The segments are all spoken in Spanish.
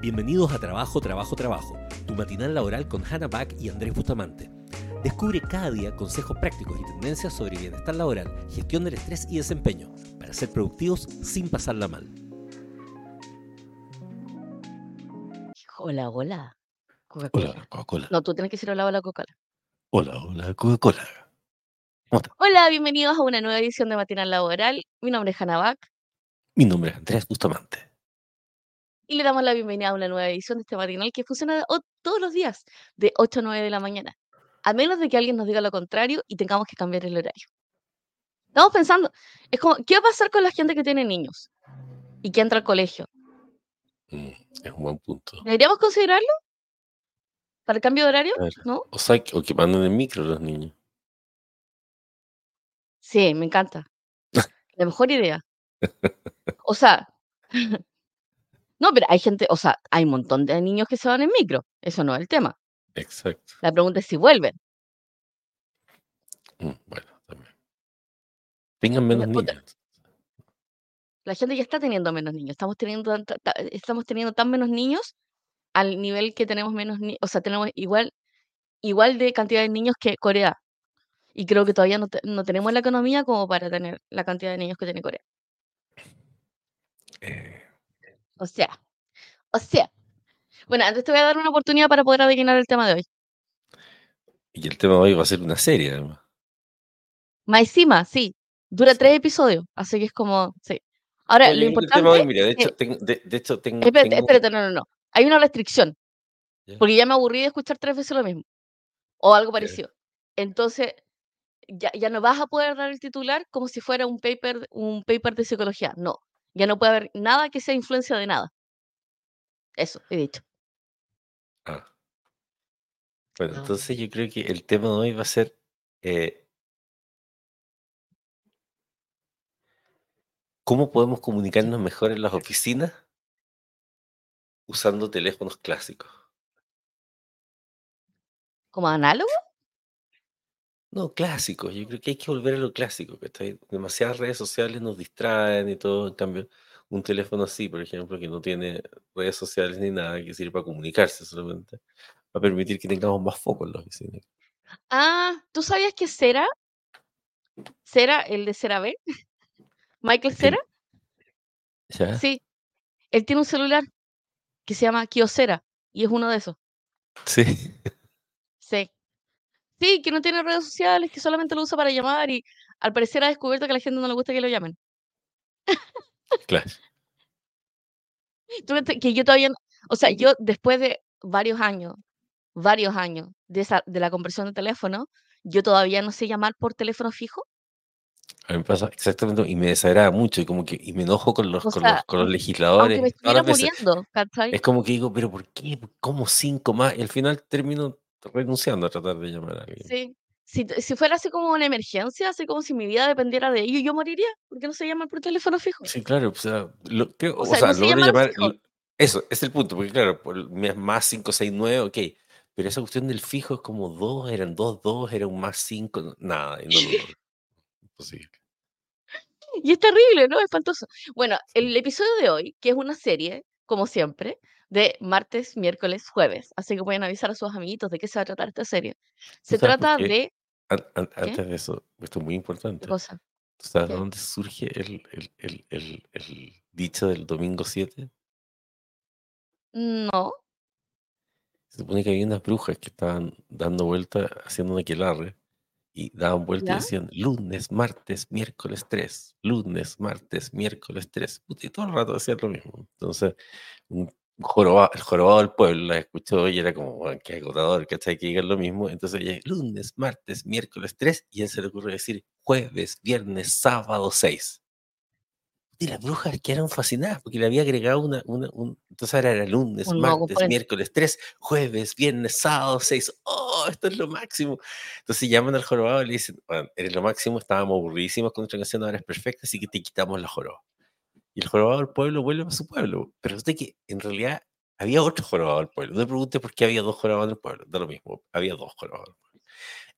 Bienvenidos a Trabajo, Trabajo, Trabajo, tu matinal laboral con Hannah Back y Andrés Bustamante. Descubre cada día consejos prácticos y tendencias sobre bienestar laboral, gestión del estrés y desempeño, para ser productivos sin pasarla mal. Hola, hola. Coca-Cola. Hola, Coca-Cola. No, tú tienes que decir hola, hola, Coca-Cola. Hola, hola, Coca-Cola. ¿Cómo estás? Hola, bienvenidos a una nueva edición de Matinal Laboral. Mi nombre es Hannah Back Mi nombre es Andrés Bustamante. Y le damos la bienvenida a una nueva edición de este matinal que funciona todos los días de 8 a 9 de la mañana. A menos de que alguien nos diga lo contrario y tengamos que cambiar el horario. Estamos pensando, es como, ¿qué va a pasar con la gente que tiene niños y que entra al colegio? Mm, es un buen punto. ¿Deberíamos considerarlo? ¿Para el cambio de horario? A ver, ¿No? O sea, o que manden en micro los niños. Sí, me encanta. La mejor idea. O sea, no, pero hay gente, o sea, hay un montón de niños que se van en micro. Eso no es el tema. Exacto. La pregunta es si vuelven. Mm, Bueno, también. Tengan menos niños. La gente ya está teniendo menos niños. Estamos teniendo, tanta- ta- estamos teniendo tan menos niños al nivel que tenemos menos niños. O sea, tenemos igual, igual de cantidad de niños que Corea. Y creo que todavía no, te- no tenemos la economía como para tener la cantidad de niños que tiene Corea. Eh, O sea, o sea. Bueno, antes te voy a dar una oportunidad para poder adivinar el tema de hoy. y el tema de hoy va a ser una serie, además. Más encima, sí. Dura tres episodios, así que es como, sí. Ahora, lo que el tema hoy, importante, mira, de hecho, tengo, de, de hecho tengo, espérate, tengo- espérate, no, no, no. Hay una restricción, Ya. porque ya me aburrí de escuchar tres veces lo mismo, o algo parecido. Entonces, ya, ya no vas a poder dar el titular como si fuera un paper, un paper de psicología. No, ya no puede haber nada que sea influencia de nada. Eso, he dicho. Ah. Bueno, Ah. entonces yo creo que el tema de hoy va a ser eh, cómo podemos comunicarnos mejor en las oficinas usando teléfonos clásicos. ¿Como análogo? No, clásicos. Yo creo que hay que volver a lo clásico. Que demasiadas redes sociales nos distraen y todo. En cambio, un teléfono así, por ejemplo, que no tiene redes sociales ni nada, que sirve para comunicarse solamente, va a permitir que tengamos más foco en la oficina. Ah, ¿tú sabías que Cera, Cera, el de CeraVe, Michael ¿Quién? Cera, ¿Ya? sí, él tiene un celular que se llama Kyocera y es uno de esos. Sí. Sí. Sí, que no tiene redes sociales, que solamente lo usa para llamar y al parecer ha descubierto que a la gente no le gusta que lo llamen. Claro. Que yo todavía, no- o sea, yo después de varios años, varios años de esa, de la conversión de teléfono, yo todavía no sé llamar por teléfono fijo. A mí me pasa exactamente y me desagrada mucho y como que y me enojo con los, con sea, los, con los legisladores me veces. muriendo. Es como que digo, pero ¿por qué? ¿Cómo cinco más? Y al final termino renunciando a tratar de llamar a alguien. Sí. Si, si fuera así como una emergencia, así como si mi vida dependiera de ello, yo moriría, porque no sé llamar por teléfono fijo. Sí, claro, o sea, lo, creo- O o sea, sea, no llamar llamar, fijo. l- eso, es el punto, porque claro, por más 569, ok, pero esa cuestión del fijo es como dos, eran dos, dos, era un más cinco, no- nada, y no lo. Imposible. Y es terrible, ¿no? Es espantoso. Bueno, el episodio de hoy, que es una serie, como siempre, de martes, miércoles, jueves. Así que pueden avisar a sus amiguitos de qué se va a tratar esta serie. Se ¿Tú sabes por trata de. An- an- ¿Qué? antes de eso, esto es muy ¿Qué importante. cosa? ¿Tú sabes de ¿Qué? dónde surge el, el, el, el, dicho del domingo 7? No. Se supone que había unas brujas que estaban dando vueltas, haciendo un aquelarre, y daban vueltas y ¿Ya? decían lunes, martes, miércoles 3, lunes, martes, miércoles 3. Y todo el rato decían lo mismo. Entonces, un jorobado, el jorobado del pueblo la escuchó y era como, "Bueno, qué agotador, ¿cachai? Que digan lo mismo. Entonces, ella, lunes, martes, miércoles 3, y él se le ocurre decir jueves, viernes, sábado 6. Y las brujas quedaron fascinadas porque le había agregado una, una un, entonces ahora era lunes, Un martes, miércoles 3, jueves, viernes, sábado 6. ¡Oh, esto es lo máximo! Entonces llaman al jorobado y le dicen, bueno, eres lo máximo, estábamos aburridísimos con nuestra canción, ahora es perfecta, así que te quitamos la joroba. Y el jorobado del pueblo vuelve a su pueblo. Pero usted que en realidad había otro jorobado del pueblo. No me pregunte por qué había dos jorobados del pueblo, da lo mismo, había dos jorobados del pueblo.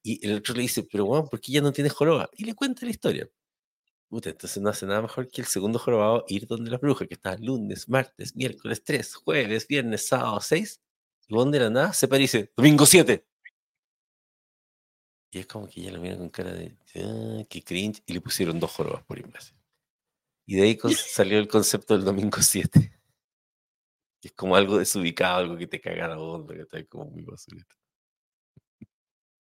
Y el otro le dice, pero bueno, ¿por qué ya no tienes joroba? Y le cuenta la historia. Puta, entonces no hace nada mejor que el segundo jorobado ir donde la bruja, que está lunes, martes, miércoles 3, jueves, viernes, sábado 6, y donde la nada se dice, domingo 7. Y es como que ella lo mira con cara de, ah, qué cringe, y le pusieron dos jorobas por imbécil. Y de ahí salió el concepto del domingo 7. Es como algo desubicado, algo que te caga la onda, que está como muy basurito.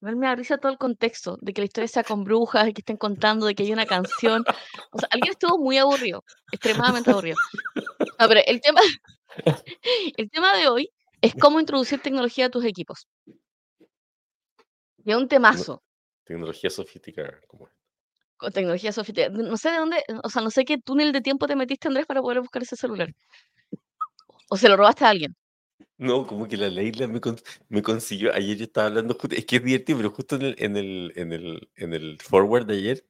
Me da risa todo el contexto de que la historia sea con brujas, de que estén contando, de que hay una canción. O sea, alguien estuvo muy aburrido, extremadamente aburrido. No, pero el tema, el tema de hoy es cómo introducir tecnología a tus equipos. Y es un temazo. Tecnología sofisticada, como Con tecnología sofisticada. No sé de dónde, o sea, no sé qué túnel de tiempo te metiste, Andrés, para poder buscar ese celular. O se lo robaste a alguien. No, como que la Leila me, me consiguió. Ayer yo estaba hablando, es que es divertido, pero justo en el, en el, en el, en el forward de ayer,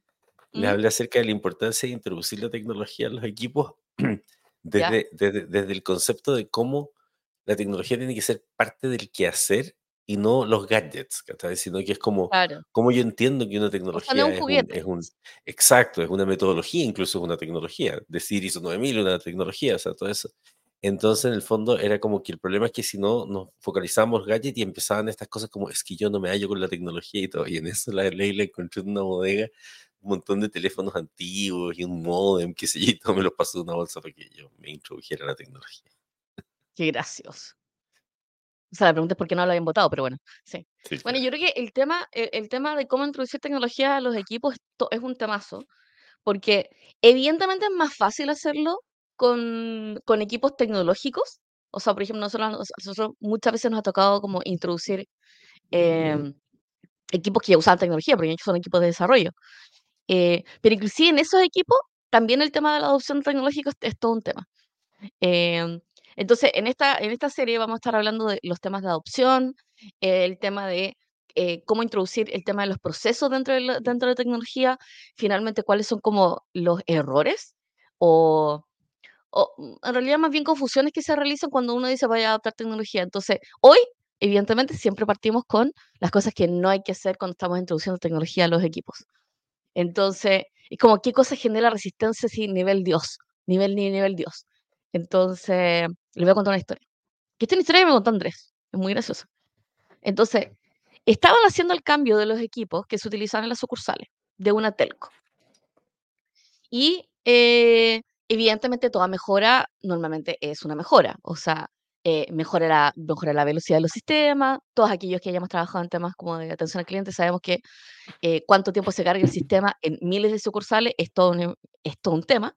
le hablé acerca de la importancia de introducir la tecnología en los equipos desde, desde, desde, el concepto de cómo la tecnología tiene que ser parte del quehacer y no los gadgets, Sino que es como, como yo entiendo que una tecnología es, un, es, un, exacto, es una metodología, incluso es una tecnología. Decir ISO 9000 una tecnología, o sea, todo eso. Entonces, en el fondo, era como que el problema es que si no nos focalizamos gadget y empezaban estas cosas como es que yo no me hallo con la tecnología y todo. Y en eso la ley la encontré en una bodega un montón de teléfonos antiguos y un modem, que sé yo, y todo me lo pasó de una bolsa para que yo me introdujera la tecnología. Qué gracioso. O sea, la pregunta es por qué no lo habían votado, pero bueno, sí. bueno, yo creo que el tema, el, tema de cómo introducir tecnología a los equipos es un temazo, porque evidentemente es más fácil hacerlo con, con equipos tecnológicos. O sea, por ejemplo, nosotros, nosotros muchas veces nos ha tocado como introducir em, equipos que ya usan tecnología, porque son equipos de desarrollo. Eh, pero inclusive en esos equipos, también el tema de la adopción tecnológica es, todo un tema. Em, entonces, en esta, en esta serie vamos a estar hablando de los temas de adopción, el tema de eh, cómo introducir el tema de los procesos dentro de, la, dentro de tecnología, finalmente cuáles son como los errores o o mm, en realidad más bien confusiones que se realizan cuando uno dice vaya a adaptar tecnología. Entonces, hoy, evidentemente, siempre partimos con las cosas que no hay que hacer cuando estamos introduciendo tecnología a los equipos. Entonces, es como qué cosa genera resistencia si nivel Dios, nivel ni nivel Dios. Entonces, les voy a contar una historia. Que esta es una historia que me contó Andrés, es muy graciosa. Entonces, estaban haciendo el cambio de los equipos que se utilizaban en las sucursales de una telco. Y eh, Evidentemente, toda mejora normalmente es una mejora, o sea, eh, mejora, la, mejora la velocidad de los sistemas. Todos aquellos que hayamos trabajado en temas como de atención al cliente sabemos que eh, cuánto tiempo se carga el sistema en miles de sucursales es todo un, es todo un tema.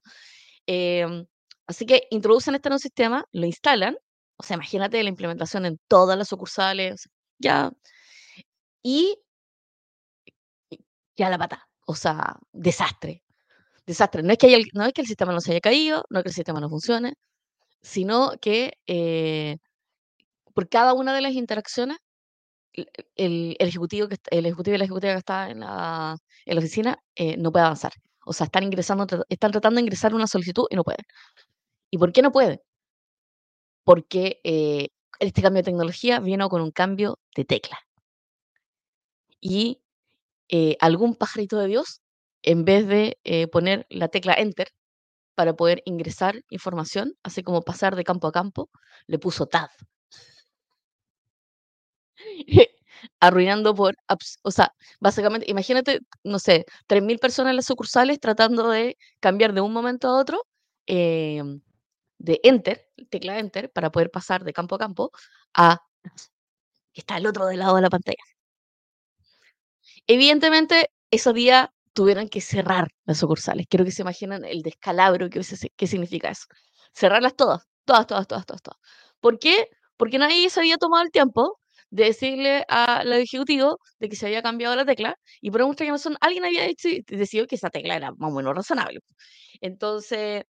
Em, así que introducen este nuevo sistema, lo instalan, o sea, imagínate la implementación en todas las sucursales, ya, y ya la pata, o sea, desastre desastre. No es, que no es que el sistema no se haya caído, no es que el sistema no funcione, sino que eh, por cada una de las interacciones, el, ejecutivo el ejecutivo y la ejecutiva que está en la, en la oficina eh, no puede avanzar. O sea, están ingresando, están tratando de ingresar una solicitud y no pueden. ¿Y por qué no pueden? Porque eh, este cambio de tecnología vino con un cambio de tecla. Y algún pajarito de Dios en vez de eh, poner la tecla Enter para poder ingresar información, así como pasar de campo a campo, le puso Tab. Arruinando por, o sea, básicamente, imagínate, no sé, 3.000 personas en las sucursales tratando de cambiar de un momento a otro em, de Enter, tecla Enter, para poder pasar de campo a campo a que está al otro lado de la pantalla. Evidentemente, ese día tuvieran que cerrar las sucursales. Quiero que se imaginen el descalabro que, qué significa eso. Cerrarlas todas, todas, todas, todas, todas, todas. ¿Por qué? Porque nadie se había tomado el tiempo de decirle al ejecutivo de que se había cambiado la tecla y por que razón alguien había decidido que esa tecla era más o menos razonable. Entonces,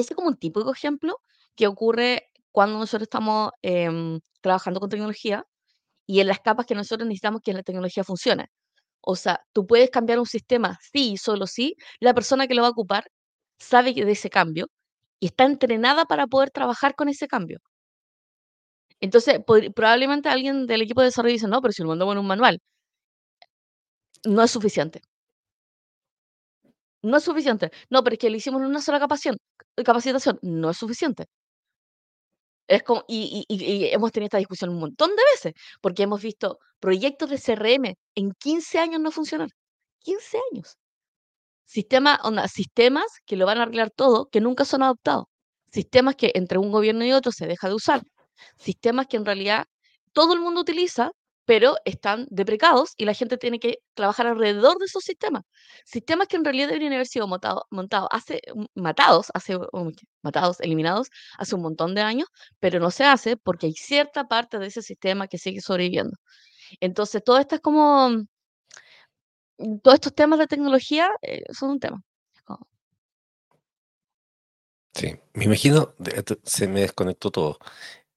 ese es como un típico ejemplo que ocurre cuando nosotros estamos em, trabajando con tecnología y en las capas que nosotros necesitamos que la tecnología funcione. O sea, tú puedes cambiar un sistema sí y solo sí, la persona que lo va a ocupar sabe de ese cambio y está entrenada para poder trabajar con ese cambio. Entonces, probablemente alguien del equipo de desarrollo dice, no, pero si lo mandamos en un manual, no es suficiente. No es suficiente. No, pero es que lo hicimos en una sola capacitación. Capacitación no es suficiente. Es como, y, hemos tenido esta discusión un montón de veces, porque hemos visto proyectos de CRM en 15 años no funcionar. 15 años. Sistema, sistemas que lo van a arreglar todo, que nunca son adoptados. Sistemas que entre un gobierno y otro se deja de usar. Sistemas que en realidad todo el mundo utiliza, pero están deprecados y la gente tiene que trabajar alrededor de esos sistemas. Sistemas que en realidad deberían haber sido montados hace, matados, hace, matados, eliminados hace un montón de años, pero no se hace porque hay cierta parte de ese sistema que sigue sobreviviendo. Entonces, todo esto es como, mm, todos estos temas de tecnología eh, son un tema. Sí, me imagino, se me desconectó todo.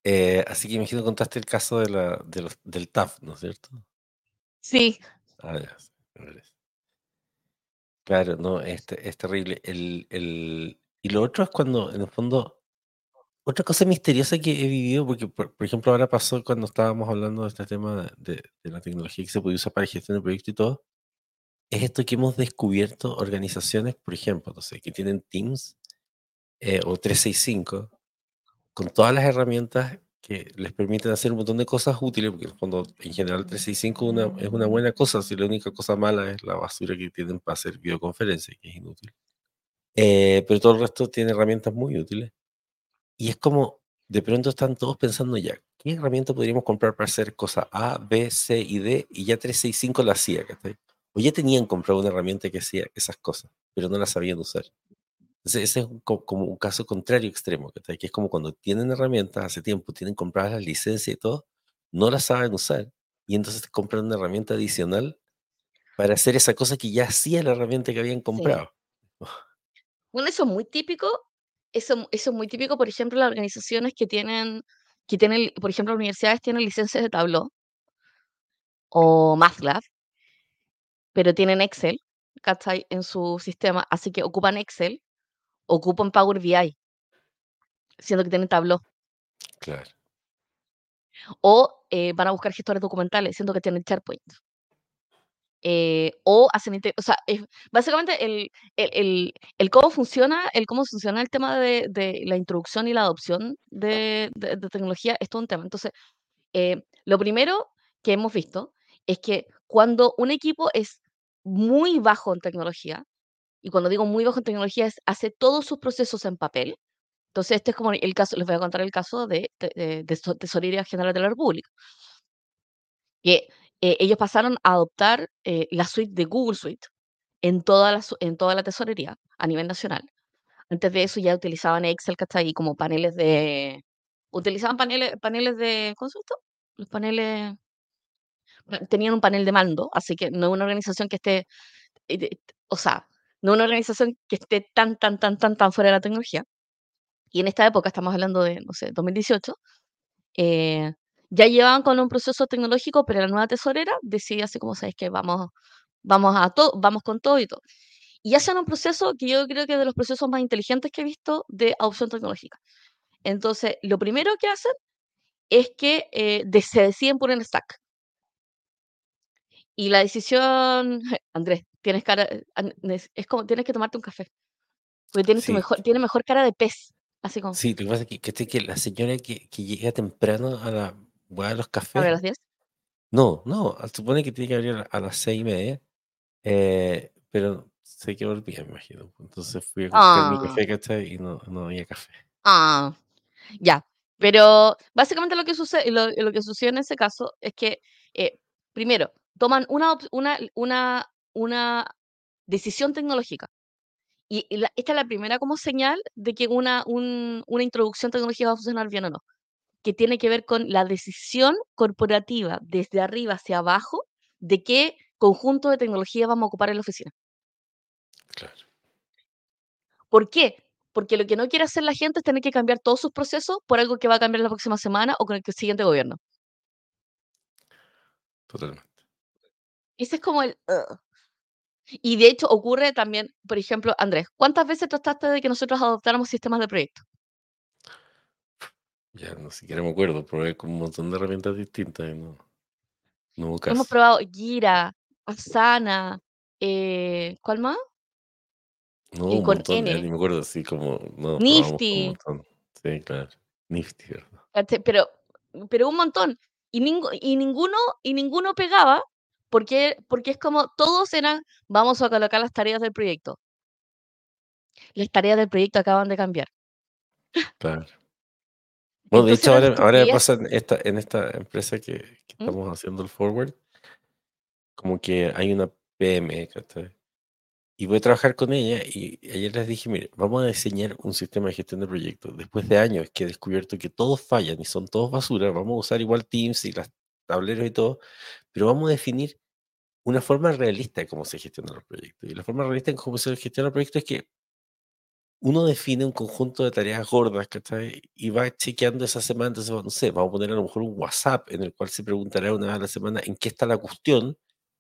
Eh, así que imagino contaste el caso de la, del TAF, ¿no es cierto? Sí. Ah, claro, no, es, es terrible. El, el, y lo otro es cuando, en el fondo, otra cosa misteriosa que he vivido, porque por, ejemplo ahora pasó cuando estábamos hablando de este tema de, de, la tecnología que se puede usar para gestión de proyectos y todo, es esto que hemos descubierto organizaciones, por ejemplo, no sé, que tienen Teams eh, o 365 con todas las herramientas que les permiten hacer un montón de cosas útiles, porque fondo, en general 365 una, es una buena cosa, si la única cosa mala es la basura que tienen para hacer videoconferencias, que es inútil. Eh, pero todo el resto tiene herramientas muy útiles. Y es como, de pronto están todos pensando ya, ¿qué herramienta podríamos comprar para hacer cosas A, B, C y D? Y ya 365 la hacía, O ya tenían comprado una herramienta que hacía esas cosas, pero no la sabían usar. Ese, es como un caso contrario extremo, que es como cuando tienen herramientas hace tiempo, tienen compradas las licencias y todo, no las saben usar y entonces compran una herramienta adicional para hacer esa cosa que ya hacía la herramienta que habían comprado. Bueno, eso es muy típico, eso, eso es muy típico, por ejemplo, las organizaciones que tienen, que tienen, por ejemplo, las universidades tienen licencias de Tableau o MATLAB, pero tienen Excel, ¿cachai? En su sistema, así que ocupan Excel ocupan Power BI, siendo que tienen Tableau. Claro. O eh, van a buscar gestores documentales, siendo que tienen SharePoint. Eh, o hacen, o sea, básicamente el, el, el, cómo funciona, el cómo funciona el tema de, de la introducción y la adopción de, de, tecnología es todo un tema. Entonces, eh, lo primero que hemos visto es que cuando un equipo es muy bajo en tecnología, y cuando digo muy bajo en tecnología, es hace todos sus procesos en papel. Entonces, este es como el caso, les voy a contar el caso de, de, Tesorería General de la República. Que eh, ellos pasaron a adoptar eh, la suite de Google Suite en toda, la, en toda la tesorería a nivel nacional. Antes de eso ya utilizaban Excel, ahí Como paneles de... Utilizaban paneles, paneles de... ¿Cómo Los paneles... Tenían un panel de mando, así que no es una organización que esté... Eh, o sea, no una organización que esté tan, tan, tan, tan, tan fuera de la tecnología. Y en esta época, estamos hablando de, no sé, 2018, eh, ya llevaban con un proceso tecnológico, pero la nueva tesorera decía así como, sabes que vamos, vamos, a todo, vamos con todo y todo. Y hacen un proceso que yo creo que es de los procesos más inteligentes que he visto de adopción tecnológica. Entonces, lo primero que hacen es que eh, se deciden por un stack. Y la decisión, Andrés, tienes cara, eh, es como tienes que tomarte un café. Porque tienes mejor, tiene mejor cara de pez. Así como. Sí, lo que pasa es que, que, la señora que, que, llega temprano a la a los cafés. ¿A las 10? No, no, supone que tiene que abrir a las seis y media. Eh, pero se quedó dormida, me imagino. Entonces fui a buscar mi café, ah. ¿cachai? Y no, no había café. Ah, ya. Pero básicamente lo que sucede, lo, lo que sucede en ese caso es que, eh, primero, toman una, una, una, una decisión tecnológica. Y, esta es la primera como señal de que una, una introducción tecnológica va a funcionar bien o no, que tiene que ver con la decisión corporativa desde arriba hacia abajo de qué conjunto de tecnología vamos a ocupar en la oficina. Claro. ¿Por qué? Porque lo que no quiere hacer la gente es tener que cambiar todos sus procesos por algo que va a cambiar la próxima semana o con el siguiente gobierno. Totalmente. Ese es como el... Y de hecho ocurre también, por ejemplo, Andrés, ¿cuántas veces trataste de que nosotros adoptáramos sistemas de proyecto? Ya no siquiera me acuerdo, probé con un montón de herramientas distintas y no, no Hemos probado Gira, Asana, eh, ¿cuál más? No, y un con montón, ya ni me acuerdo, así como, no, Nifty. Sí, claro. Nifty, ¿verdad? Pero, pero un montón. Y, ningu- y, ninguno, y ninguno pegaba porque, porque es como todos eran, vamos a colocar las tareas del proyecto. Las tareas del proyecto acaban de cambiar. Claro. Bueno, de hecho, ahora, ahora pasa en esta, en esta empresa que, que ¿Mm? estamos haciendo el forward, como que hay una PM, ¿cachai? Y voy a trabajar con ella y ayer les dije, mire, vamos a diseñar un sistema de gestión de proyectos. Después de años que he descubierto que todos fallan y son todos basura, vamos a usar igual Teams y las tableros y todo, pero vamos a definir una forma realista de cómo se gestionan los proyectos. Y la forma realista en cómo se gestiona el proyecto es que uno define un conjunto de tareas gordas, ¿cachai? Y va chequeando esa semana, entonces, no sé, vamos a poner a lo mejor un WhatsApp en el cual se preguntará una vez a la semana en qué está la cuestión,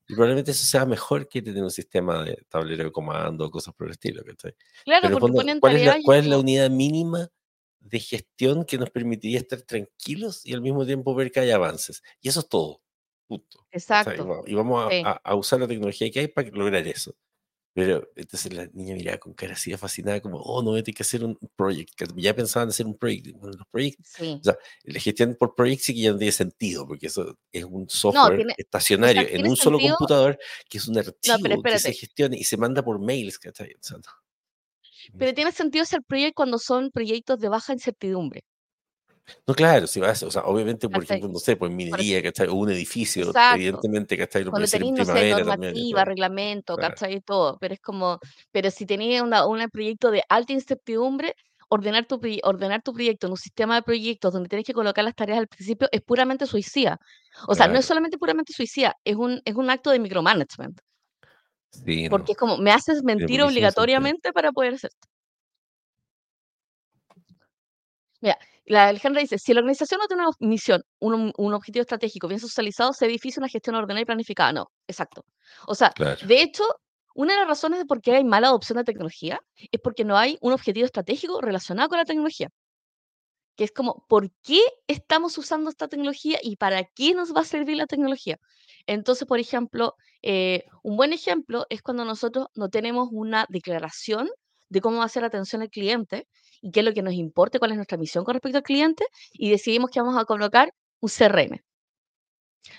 y probablemente eso sea mejor que tener un sistema de tablero de comando o cosas por el estilo, ¿cachai? Claro, Pero porque ponen ¿cuál es, la, ¿cuál es la unidad mínima de gestión que nos permitiría estar tranquilos y al mismo tiempo ver que hay avances? Y eso es todo, punto. exacto, va- Y vamos a, sí, a- a usar la tecnología que hay para lograr eso. Pero entonces la niña miraba con cara así fascinada, como, oh, no, tengo que hacer un proyecto. Ya pensaban hacer un proyecto. Bueno, los proyectos, sí. o sea, la gestión por proyectos sí que ya no tiene sentido, porque eso es un No, software tiene, o sea, estacionario en un solo sentido, computador que es un no, archivo que se gestiona y se manda por mails, ¿cachai? O sea, no. pero tiene sentido ser proyecto cuando son proyectos de baja incertidumbre, No, claro, si vas, o sea, obviamente, por ¿cachai? ejemplo, no sé, pues minería, ¿cachai? O un edificio, exacto. evidentemente, ¿cachai? Lo Cuando ser en no sé, también. normativa, ¿cachai? reglamento, Claro, ¿cachai? Y todo, pero es como, pero si tenías una, un proyecto de alta incertidumbre, ordenar tu, ordenar tu proyecto en un sistema de proyectos donde tienes que colocar las tareas al principio es puramente suicida. O sea, no es solamente puramente suicida, es un, es un acto de micromanagement, Sí, porque no, es como, me haces mentir obligatoriamente para poder hacer esto. Mira, la Alejandra dice, si la organización no tiene una misión, un, un objetivo estratégico bien socializado, se difícil una gestión ordenada y planificada. No, exacto. O sea, Claro, de hecho, una de las razones de por qué hay mala adopción de tecnología es porque no hay un objetivo estratégico relacionado con la tecnología. Que es como, ¿por qué estamos usando esta tecnología y para qué nos va a servir la tecnología? Entonces, por ejemplo, eh, un buen ejemplo es cuando nosotros no tenemos una declaración de cómo va a ser la atención al cliente y qué es lo que nos importa, cuál es nuestra misión con respecto al cliente, y decidimos que vamos a colocar un CRM.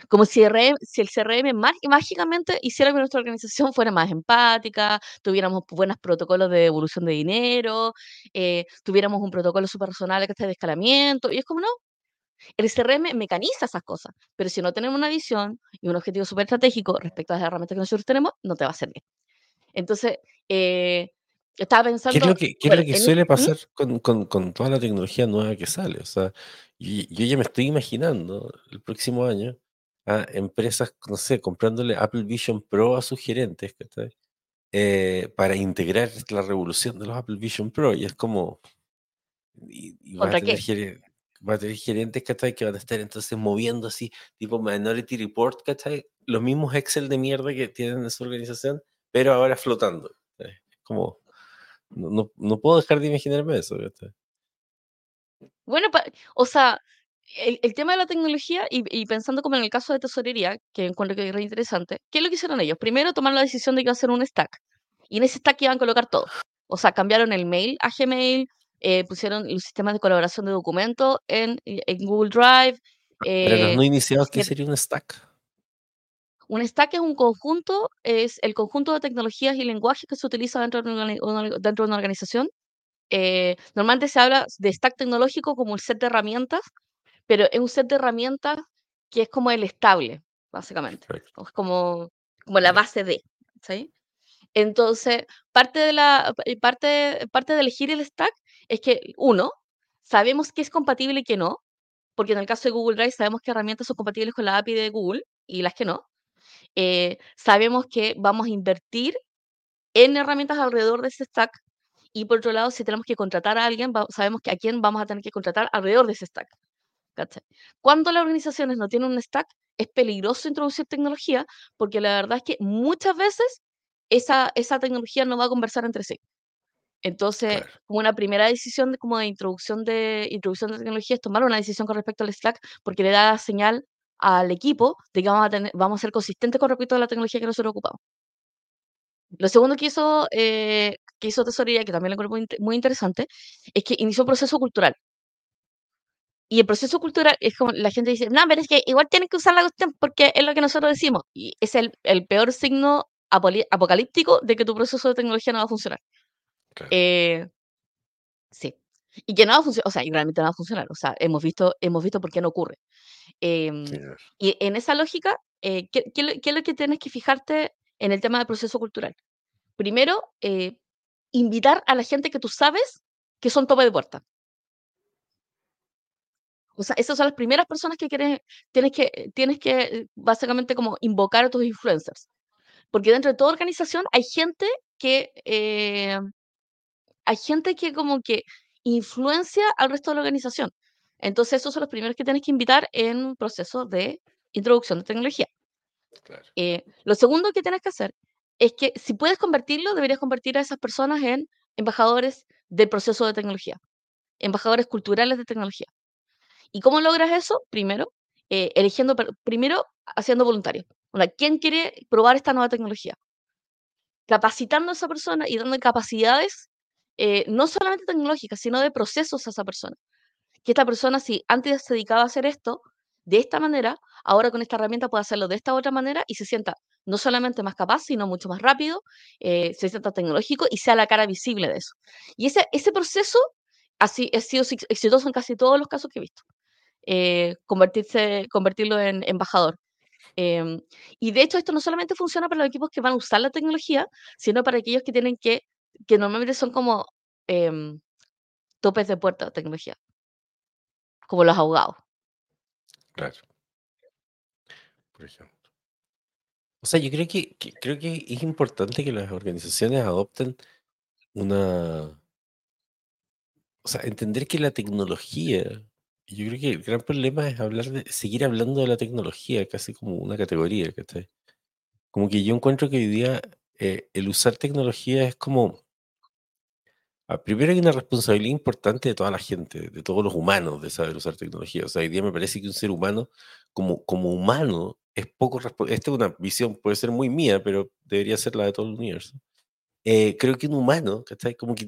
Como si, RM si el CRM má- mágicamente hiciera que nuestra organización fuera más empática, tuviéramos buenos protocolos de devolución de dinero, eh, tuviéramos un protocolo súper personal que esté de escalamiento, y es como, no, el CRM mecaniza esas cosas, pero si no tenemos una visión y un objetivo súper estratégico respecto a las herramientas que nosotros tenemos, no te va a servir. Entonces, eh, estaba ¿Qué es pensando, lo que, qué es lo que suele ¿Mm? pasar con, con- con toda la tecnología nueva que sale? O sea, yo, yo ya me estoy imaginando el próximo año a empresas, no sé, comprándole Apple Vision Pro a sus gerentes. Eh, para integrar la revolución de los Apple Vision Pro. Y es como, y, y va a ¿contra tener gere- va a tener gerentes, ¿cachai? Que van a estar entonces moviendo así, tipo Minority Report, ¿cachai? Los mismos Excel de mierda que tienen en su organización, pero ahora flotando. Es como, no, no, no puedo dejar de imaginarme eso. Bueno, pa- o sea, el, el tema de la tecnología y, y pensando como en el caso de tesorería, que encuentro que es re interesante, ¿qué es lo que hicieron ellos? Primero tomaron la decisión de que iba a ser un stack. Y en ese stack iban a colocar todo. O sea, cambiaron el mail a Gmail, eh, pusieron los sistemas de colaboración de documentos en, en Google Drive. Para los eh, no iniciados, ¿qué sería un stack? Un stack es un conjunto, es el conjunto de tecnologías y lenguajes que se utiliza dentro de una, dentro de una organización. Eh, normalmente se habla de stack tecnológico como el set de herramientas pero es un set de herramientas que es como el estable, básicamente. Es como, como la base de, ¿sí? Entonces, parte de, la, eh, parte, parte de elegir el stack es que, uno, sabemos qué es compatible y qué no, porque en el caso de Google Drive sabemos qué herramientas son compatibles con la API de Google y las que no. Eh, sabemos que vamos a invertir en herramientas alrededor de ese stack y por otro lado, si tenemos que contratar a alguien, sabemos que a quién vamos a tener que contratar alrededor de ese stack. ¿cachai? Cuando las organizaciones no tienen un stack, es peligroso introducir tecnología porque la verdad es que muchas veces esa, esa tecnología no va a conversar entre sí. Entonces, Claro. como una primera decisión de, como de introducción de introducción de tecnología es tomar una decisión con respecto al Slack porque le da señal al equipo de que vamos a, tener, vamos a ser consistentes con respecto a la tecnología que nosotros ocupamos. Lo segundo que hizo, eh, que hizo Tesorería, que también lo encuentro muy, interesante, es que inició un proceso cultural. Y el proceso cultural es como la gente dice, no, pero es que igual tienen que usar la cuestión porque es lo que nosotros decimos. Y es el, el peor signo apocalíptico de que tu proceso de tecnología no va a funcionar. Eh, sí. Y que no va a funcionar, o sea, y realmente no va a funcionar. O sea, hemos visto, hemos visto por qué no ocurre. Em, y en esa lógica, eh, ¿qué, qué, es lo que tienes que fijarte en el tema del proceso cultural? Primero, eh, invitar a la gente que tú sabes que son tope de puerta. O sea, esas son las primeras personas que quieres, tienes que, tienes que básicamente como invocar a tus influencers. Porque dentro de toda organización hay gente que, eh, hay gente que como que influencia al resto de la organización. Entonces, esos son los primeros que tienes que invitar en un proceso de introducción de tecnología. Eh, lo segundo que tienes que hacer es que si puedes convertirlo, deberías convertir a esas personas en embajadores del proceso de tecnología, embajadores culturales de tecnología. ¿Y cómo logras eso? Primero, eh, eligiendo, primero haciendo voluntarios. ¿Quién quiere probar esta nueva tecnología? Capacitando a esa persona y dando capacidades, eh, no solamente tecnológicas, sino de procesos a esa persona. Que esta persona, si antes se dedicaba a hacer esto de esta manera, ahora con esta herramienta puede hacerlo de esta otra manera y se sienta no solamente más capaz, sino mucho más rápido, eh, se sienta tecnológico y sea la cara visible de eso. Y ese, ese proceso así, ha sido exitoso en casi todos los casos que he visto. Eh, convertirse, convertirlo en embajador. Em, y de hecho, esto no solamente funciona para los equipos que van a usar la tecnología, sino para aquellos que tienen que, que normalmente son como em, topes de puerta de tecnología, como los abogados. Claro. Por ejemplo. O sea, yo creo que, creo que es importante que las organizaciones adopten una. O sea, entender que la tecnología. Yo creo que el gran problema es hablar de, seguir hablando de la tecnología casi como una categoría, ¿cachai? Como que yo encuentro que hoy día eh, el usar tecnología es como Ah, primero hay una responsabilidad importante de toda la gente, de todos los humanos, de saber usar tecnología. O sea, hoy día me parece que un ser humano, como, como humano, es poco responsable. Esta es una visión, puede ser muy mía, pero debería ser la de todo el universo. Eh, creo que un humano, ¿cachai? Como que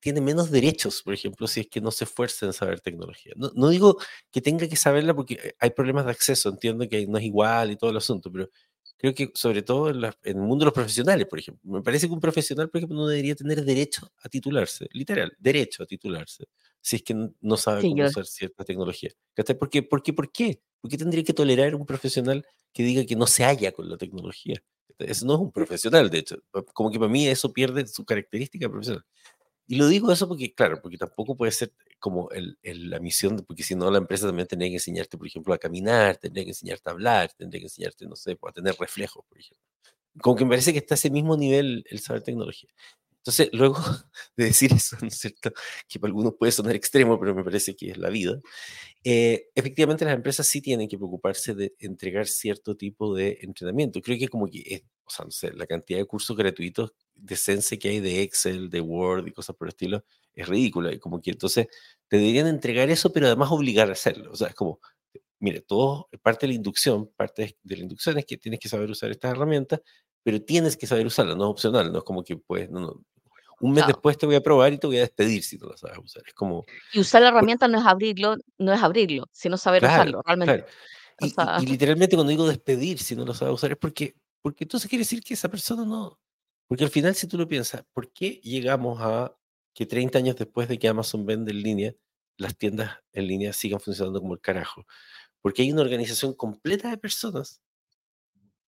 tiene menos derechos, por ejemplo, si es que no se esfuerza en saber tecnología. No, no digo que tenga que saberla porque hay problemas de acceso, entiendo que no es igual y todo el asunto, pero creo que sobre todo en, el mundo de los profesionales, por ejemplo, me parece que un profesional, por ejemplo, no debería tener derecho a titularse, literal, derecho a titularse, si es que no sabe cómo usar cierta tecnología. ¿Por qué? ¿Por qué? ¿Por qué? ¿Por qué tendría que tolerar un profesional que diga que no se halla con la tecnología? Eso no es un profesional, de hecho. Como que para mí eso pierde su característica profesional. Y lo digo eso porque, claro, porque tampoco puede ser como el, la misión, porque si no la empresa también tendría que enseñarte, por ejemplo, a caminar, tendría que enseñarte a hablar, tendría que enseñarte, no sé, a tener reflejos, por ejemplo. Como que me parece que está a ese mismo nivel el saber tecnología. Entonces, luego de decir eso, ¿no es cierto? Que para algunos puede sonar extremo, pero me parece que es la vida. Eh, efectivamente, las empresas sí tienen que preocuparse de entregar cierto tipo de entrenamiento. Creo que como que, o sea, no sé, la cantidad de cursos gratuitos de Sense que hay de Excel, de Word y cosas por el estilo, es ridícula. Y como que entonces te deberían entregar eso, pero además obligar a hacerlo. O sea, es como, mire, todo, parte de la inducción, parte de la inducción es que tienes que saber usar estas herramientas, pero tienes que saber usarlas, no es opcional, no es como que pues, no, no, un mes después te voy a probar y te voy a despedir si no lo sabes usar. Es como... Y usar la herramienta no es abrirlo, no es abrirlo, sino saber usarlo, realmente. Y, literalmente cuando digo despedir si no lo sabes usar es porque, porque entonces quiere decir que esa persona no... Porque al final si tú lo piensas, ¿por qué llegamos a que 30 años después de que Amazon vende en línea, las tiendas en línea sigan funcionando como el carajo? Porque hay una organización completa de personas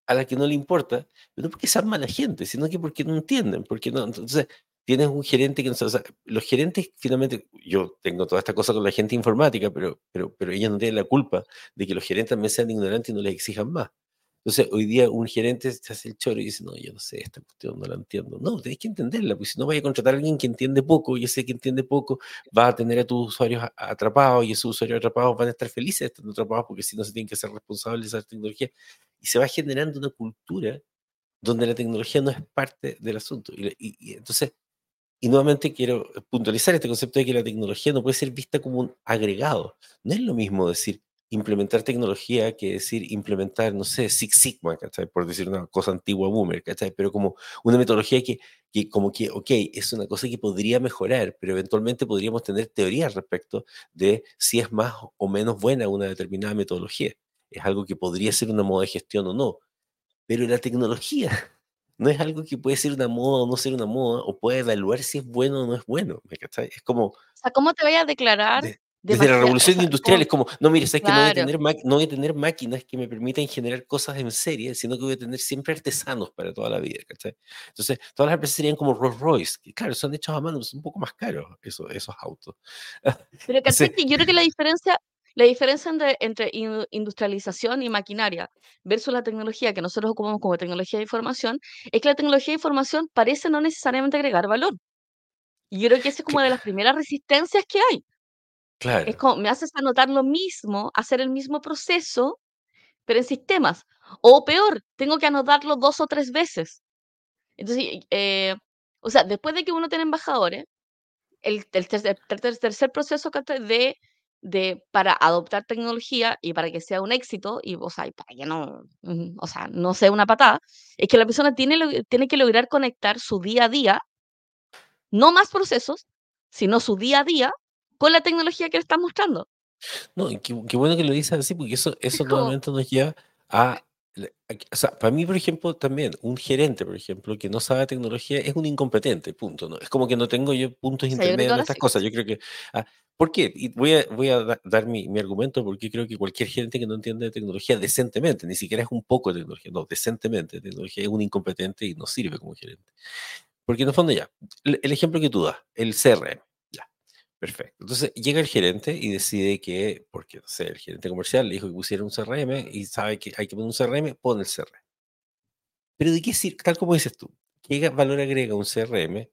a la que no le importa, no porque sean mala gente, sino que porque no entienden, porque no, entonces tienes un gerente que no o los gerentes finalmente, yo tengo toda esta cosa con la gente informática, pero, pero, pero ellos no tienen la culpa de que los gerentes también sean ignorantes y no les exijan más. Entonces, hoy día un gerente se hace el choro y dice, no, yo no sé, esta cuestión no la entiendo. No, tenés que entenderla, porque si no vaya a contratar a alguien que entiende poco, y ese que entiende poco va a tener a tus usuarios atrapados y esos usuarios atrapados van a estar felices estando atrapados porque si no se tienen que ser responsables de esa tecnología. Y se va generando una cultura donde la tecnología no es parte del asunto. y entonces, y nuevamente quiero puntualizar este concepto de que la tecnología no puede ser vista como un agregado. No es lo mismo decir implementar tecnología que decir implementar, no sé, Six Sigma, ¿cachai? Por decir una cosa antigua boomer, ¿cachai? Pero como una metodología que, que como que, ok, es una cosa que podría mejorar, pero eventualmente podríamos tener teorías respecto de si es más o menos buena una determinada metodología. Es algo que podría ser una moda de gestión o no. Pero la tecnología no es algo que puede ser una moda o no ser una moda, o puede evaluar si es bueno o no es bueno. Es como... O sea, ¿cómo te vayas a declarar? Desde la revolución industrial es como, no, mire, es que no, voy a tener no voy a tener máquinas que me permitan generar cosas en serie, sino que voy a tener siempre artesanos para toda la vida, ¿cachai? Entonces, todas las empresas serían como Rolls Royce, que claro, son hechos a mano, son un poco más caros esos, esos autos. Pero ¿cachai? yo creo que la diferencia, la diferencia entre, entre, industrialización y maquinaria versus la tecnología que nosotros ocupamos como tecnología de información es que la tecnología de información parece no necesariamente agregar valor. Y yo creo que esa es como de las primeras resistencias que hay. Es como, me haces anotar lo mismo, hacer el mismo proceso, pero en sistemas. O peor, tengo que anotarlo dos o tres veces. Entonces, eh, o sea, después de que uno tiene embajadores, el, tercer, proceso de, de, para adoptar tecnología y para que sea un éxito, y, o sea, para que no, o sea, no sea una patada, es que la persona tiene, tiene que lograr conectar su día a día, no más procesos, sino su día a día con la tecnología que le estás mostrando. No, qué, qué, bueno que lo dices así, porque eso, eso nuevamente nos lleva a, O sea, para mí, por ejemplo, también, un gerente, por ejemplo, que no sabe tecnología es un incompetente, punto. ¿no? Es como que no tengo yo puntos intermedios en estas cosas. Yo creo que. Ah, ¿Por qué? Y voy a, voy a dar mi, mi, argumento porque creo que cualquier gerente que no entiende de tecnología decentemente, ni siquiera es un poco de tecnología, no, decentemente de tecnología, es un incompetente y no sirve como gerente. Porque en el fondo ya, el, el ejemplo que tú das, el CRM. Perfecto. Entonces llega el gerente y decide que, porque no sé, el gerente comercial le dijo que pusiera un CRM y sabe que hay que poner un CRM, pone el CRM. Pero de qué sirve, tal como dices tú, ¿qué valor agrega un CRM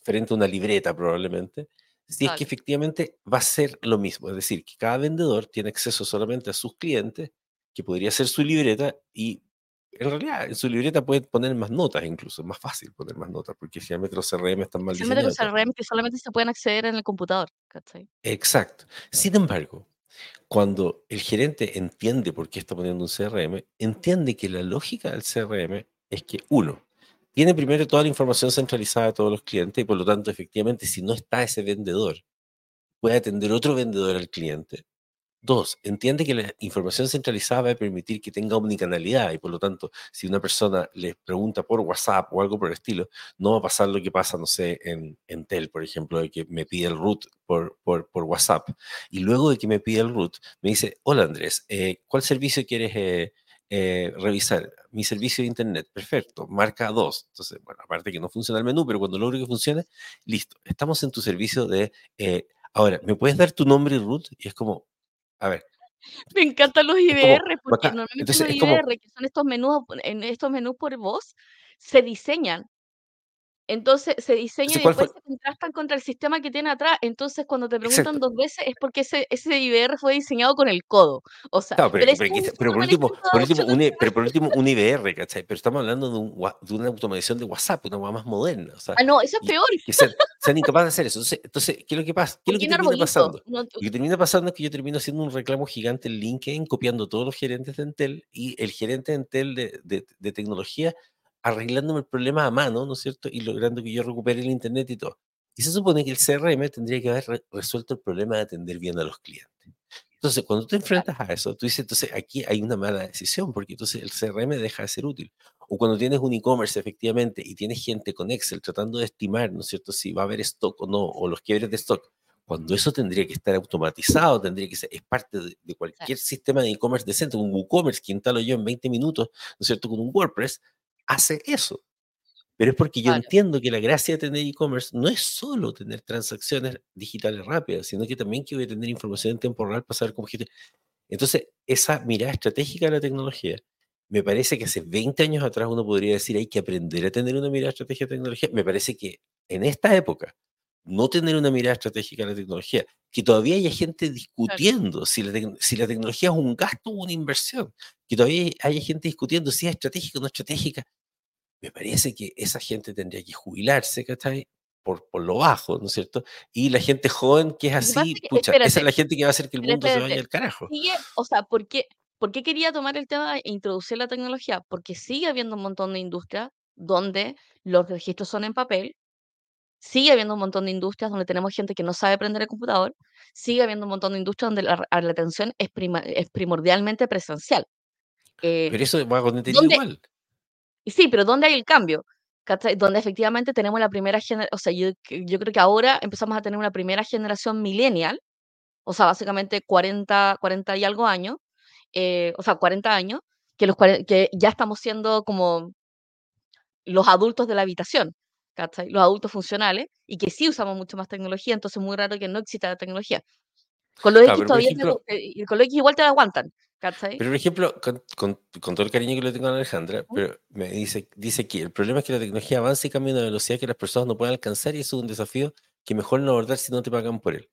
frente a una libreta probablemente? Si es que efectivamente va a ser lo mismo, es decir, que cada vendedor tiene acceso solamente a sus clientes, que podría ser su libreta y en realidad, en su libreta puede poner más notas incluso, es más fácil poner más notas, porque finalmente los CRM están mal diseñados. los CRM que solamente se pueden acceder en el computador, Exacto. Sin embargo, cuando el gerente entiende por qué está poniendo un CRM, entiende que la lógica del CRM es que, uno, tiene primero toda la información centralizada de todos los clientes y por lo tanto, efectivamente, si no está ese vendedor, puede atender otro vendedor al cliente Dos, entiende que la información centralizada va a permitir que tenga omnicanalidad y por lo tanto, si una persona le pregunta por WhatsApp o algo por el estilo, no va a pasar lo que pasa, no sé, en, en Tel, por ejemplo, de que me pide el root por, por, por, WhatsApp y luego de que me pide el root, me dice, hola Andrés, eh, ¿cuál servicio quieres eh, eh, revisar? Mi servicio de Internet, perfecto, marca 2. Entonces, bueno, aparte que no funciona el menú, pero cuando logro que funcione, listo, estamos en tu servicio de... Ahora, ¿me puedes dar tu nombre y root? Y es como, a ver. Me encantan los IBR, porque normalmente los IBR, que son estos menús, en estos menús por voz, se diseñan entonces se diseña y después se contrastan contra el sistema que tiene atrás. Entonces, cuando te preguntan dos veces es porque ese, ese IBR fue diseñado con el codo. O sea, pero, por último, por último, un, pero por último, un IBR, ¿cachai? Pero estamos hablando de, un, de una automatización de WhatsApp, una más moderna. O sea, ah, no, eso es peor. Que sean, incapaces de hacer eso. Entonces, entonces, ¿qué es lo que pasa? ¿Qué es lo que termina pasando? lo que termina pasando es que yo termino haciendo un reclamo gigante en LinkedIn, copiando todos los gerentes de Entel y el gerente de Entel de, de, de tecnología arreglándome el problema a mano, ¿no es cierto? Y logrando que yo recupere el Internet y todo. Y se supone que el CRM tendría que haber resuelto el problema de atender bien a los clientes. Entonces, cuando te enfrentas a eso, tú dices, entonces aquí hay una mala decisión, porque entonces el CRM deja de ser útil. O cuando tienes un e-commerce, efectivamente, y tienes gente con Excel tratando de estimar, ¿no es cierto?, si va a haber stock o no, o los quiebres de stock, cuando eso tendría que estar automatizado, tendría que ser, es parte de, cualquier sistema de e-commerce decente, un WooCommerce que instalo yo en 20 minutos, ¿no es cierto?, con un WordPress, hace eso. Pero es porque yo entiendo que la gracia de tener e-commerce no es solo tener transacciones digitales rápidas, sino que también que voy a tener información en tiempo real para saber cómo gente. Entonces, esa mirada estratégica de la tecnología, me parece que hace 20 años atrás uno podría decir hay que aprender a tener una mirada estratégica de tecnología. Me parece que en esta época, no tener una mirada estratégica de la tecnología, que todavía haya gente discutiendo si, la si la tecnología es un gasto o una inversión, que todavía haya gente discutiendo si es estratégica o no estratégica, me parece que esa gente tendría que jubilarse, ¿cachai? Por, por lo bajo, ¿no es cierto? Y la gente joven que es así, pucha, esa es la gente que va a hacer que el mundo se vaya al carajo. o sea, ¿por qué, ¿por qué quería tomar el tema e introducir la tecnología? Porque sigue habiendo un montón de industrias donde los registros son en papel, sigue habiendo un montón de industrias donde tenemos gente que no sabe aprender el computador, sigue habiendo un montón de industrias donde la, atención es, es primordialmente presencial. Eh, pero eso va a continuar igual. Sí, pero ¿dónde hay el cambio? Donde efectivamente tenemos la primera generación, o sea, yo, yo creo que ahora empezamos a tener una primera generación millennial, o sea, básicamente 40, 40 y algo años, eh, o sea, 40 años, que, los, que ya estamos siendo como los adultos de la habitación, Los adultos funcionales, y que sí usamos mucho más tecnología, entonces es muy raro que no exista la tecnología. Con los X todavía eh, con los X igual te la aguantan. Pero, por ejemplo, con, todo el cariño que le tengo a Alejandra, pero me dice, dice que el problema es que la tecnología avanza y cambia a una velocidad que las personas no pueden alcanzar y eso es un desafío que mejor no abordar si no te pagan por él.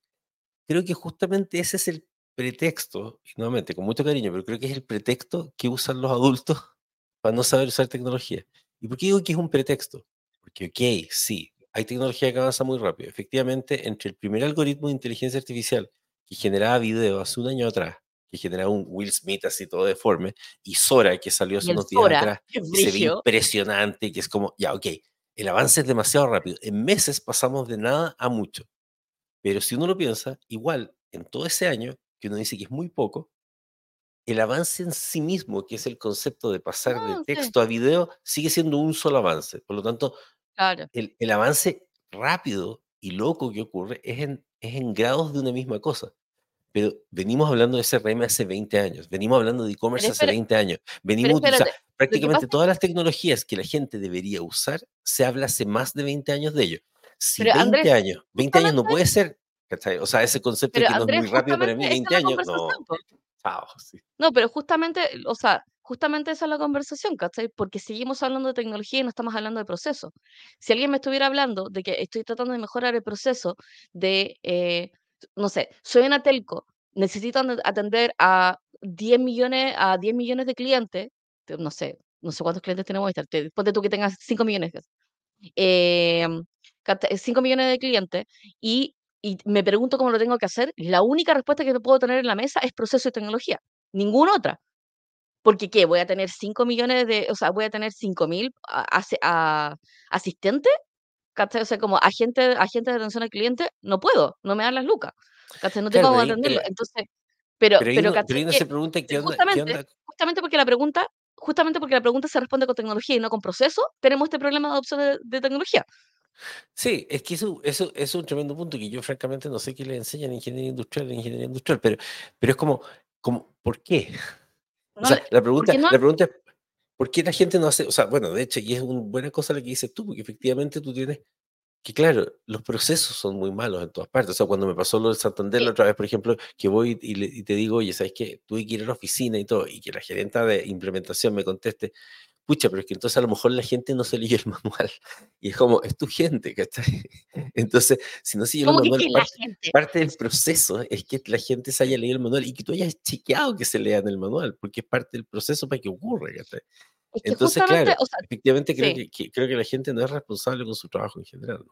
Creo que justamente ese es el pretexto, y nuevamente con mucho cariño, pero creo que es el pretexto que usan los adultos para no saber usar tecnología. ¿Y por qué digo que es un pretexto? Porque, ok, sí, hay tecnología que avanza muy rápido. Efectivamente, entre el primer algoritmo de inteligencia artificial que generaba video hace un año atrás que generaba un Will Smith así todo deforme, y Sora, que salió hace unos días atrás, que se ve impresionante, que es como, ya, ok, el avance es demasiado rápido. En meses pasamos de nada a mucho. Pero si uno lo piensa, igual, en todo ese año, que uno dice que es muy poco, el avance en sí mismo, que es el concepto de pasar de ah, texto a video, sigue siendo un solo avance. Por lo tanto, el, el, avance rápido y loco que ocurre es en, es en grados de una misma cosa. Pero venimos hablando de CRM hace 20 años, venimos hablando de e-commerce hace 20 años, venimos utilizando prácticamente todas las tecnologías que la gente debería usar, se habla hace más de 20 años de ello. Si 20 años, 20 años no puede ser, O sea, ese concepto que no es muy rápido para mí, 20 años, no. No, pero justamente, o sea, justamente esa es la conversación, ¿cachai? Porque seguimos hablando de tecnología y no estamos hablando de proceso. Si alguien me estuviera hablando de que estoy tratando de mejorar el proceso de eh, no sé, soy una telco, necesito atender a 10 millones, a 10 millones de clientes, no sé, no sé cuántos clientes tenemos, después de tú que tengas 5 millones, eh, em, 5 millones de clientes, y, me pregunto cómo lo tengo que hacer, la única respuesta que puedo tener en la mesa es proceso y tecnología, ninguna otra. Porque, ¿qué? ¿Voy a tener 5 millones de, o sea, voy a tener 5 mil asistentes? O sea, como agente, agente de atención al cliente, no puedo, no me dan las lucas. No tengo cómo atenderlo. Entonces, pero, pero, pero, se pregunta ¿qué onda, justamente, justamente porque la pregunta, justamente porque la pregunta se responde con tecnología y no con proceso, tenemos este problema de adopción de, tecnología. Sí, es que eso, eso, es un tremendo punto que yo francamente no sé qué le enseñan en ingeniería industrial, en ingeniería industrial, pero, pero es como, como ¿por qué? o sea, la pregunta, la pregunta es, ¿Por qué la gente no hace? O sea, bueno, de hecho, y es una buena cosa lo que dices tú, porque efectivamente tú tienes que, claro, los procesos son muy malos en todas partes. O sea, cuando me pasó lo de Santander la otra vez, por ejemplo, que voy y, te digo, oye, ¿sabes qué? Tuve que ir a la oficina y todo, y que la gerenta de implementación me conteste, pucha, pero es que entonces a lo mejor la gente no se leyó el manual. Y es como, es tu gente, ¿cachai? Entonces, si no se leyó el manual, parte, del proceso es que la gente se haya leído el manual y que tú hayas chequeado que se lea en el manual, porque es parte del proceso para que ocurra, ¿cachai? Entonces, claro, efectivamente creo, que, creo que la gente no es responsable con su trabajo en general.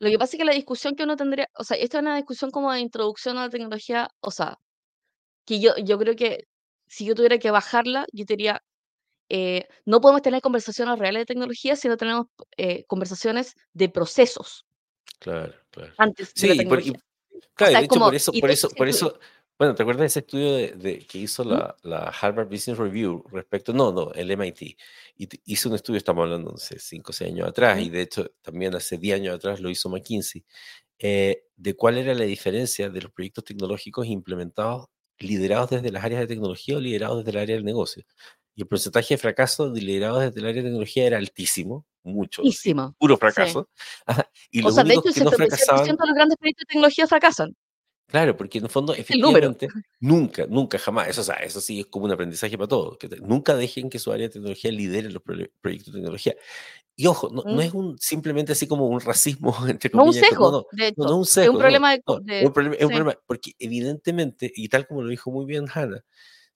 Lo que pasa es que la discusión que uno tendría, o sea, esta es una discusión como de introducción a la tecnología, o sea, que yo, yo creo que si yo tuviera que bajarla, yo diría, eh, no podemos tener conversaciones reales de tecnología si no tenemos eh, conversaciones de procesos. Claro, claro. Antes de la tecnología. claro, de hecho, por eso, por eso, por eso, bueno, ¿te acuerdas de ese estudio de, que hizo la, Harvard Business Review respecto, no, no, el MIT, y hizo un estudio, estamos hablando hace 5 o 6 años atrás, y de hecho también hace 10 años atrás lo hizo McKinsey, eh, de cuál era la diferencia de los proyectos tecnológicos implementados, liderados desde las áreas de tecnología o liderados desde el área del negocio. Y el porcentaje de fracaso liderados desde el área de tecnología era altísimo, mucho, altísimo, puro fracaso. Y o sea, de hecho, el 77% de los grandes proyectos de tecnología fracasan. Claro, porque en el fondo, efectivamente, nunca, nunca, jamás, eso, eso sí es como un aprendizaje para todos, que nunca dejen que su área de tecnología lidere los proyectos de tecnología. Y ojo, no, no, es un, simplemente así como un racismo, entre comillas. No un sesgo, no, no, no, un sesgo. Es un problema de... es un problema, porque evidentemente, y tal como lo dijo muy bien Hannah,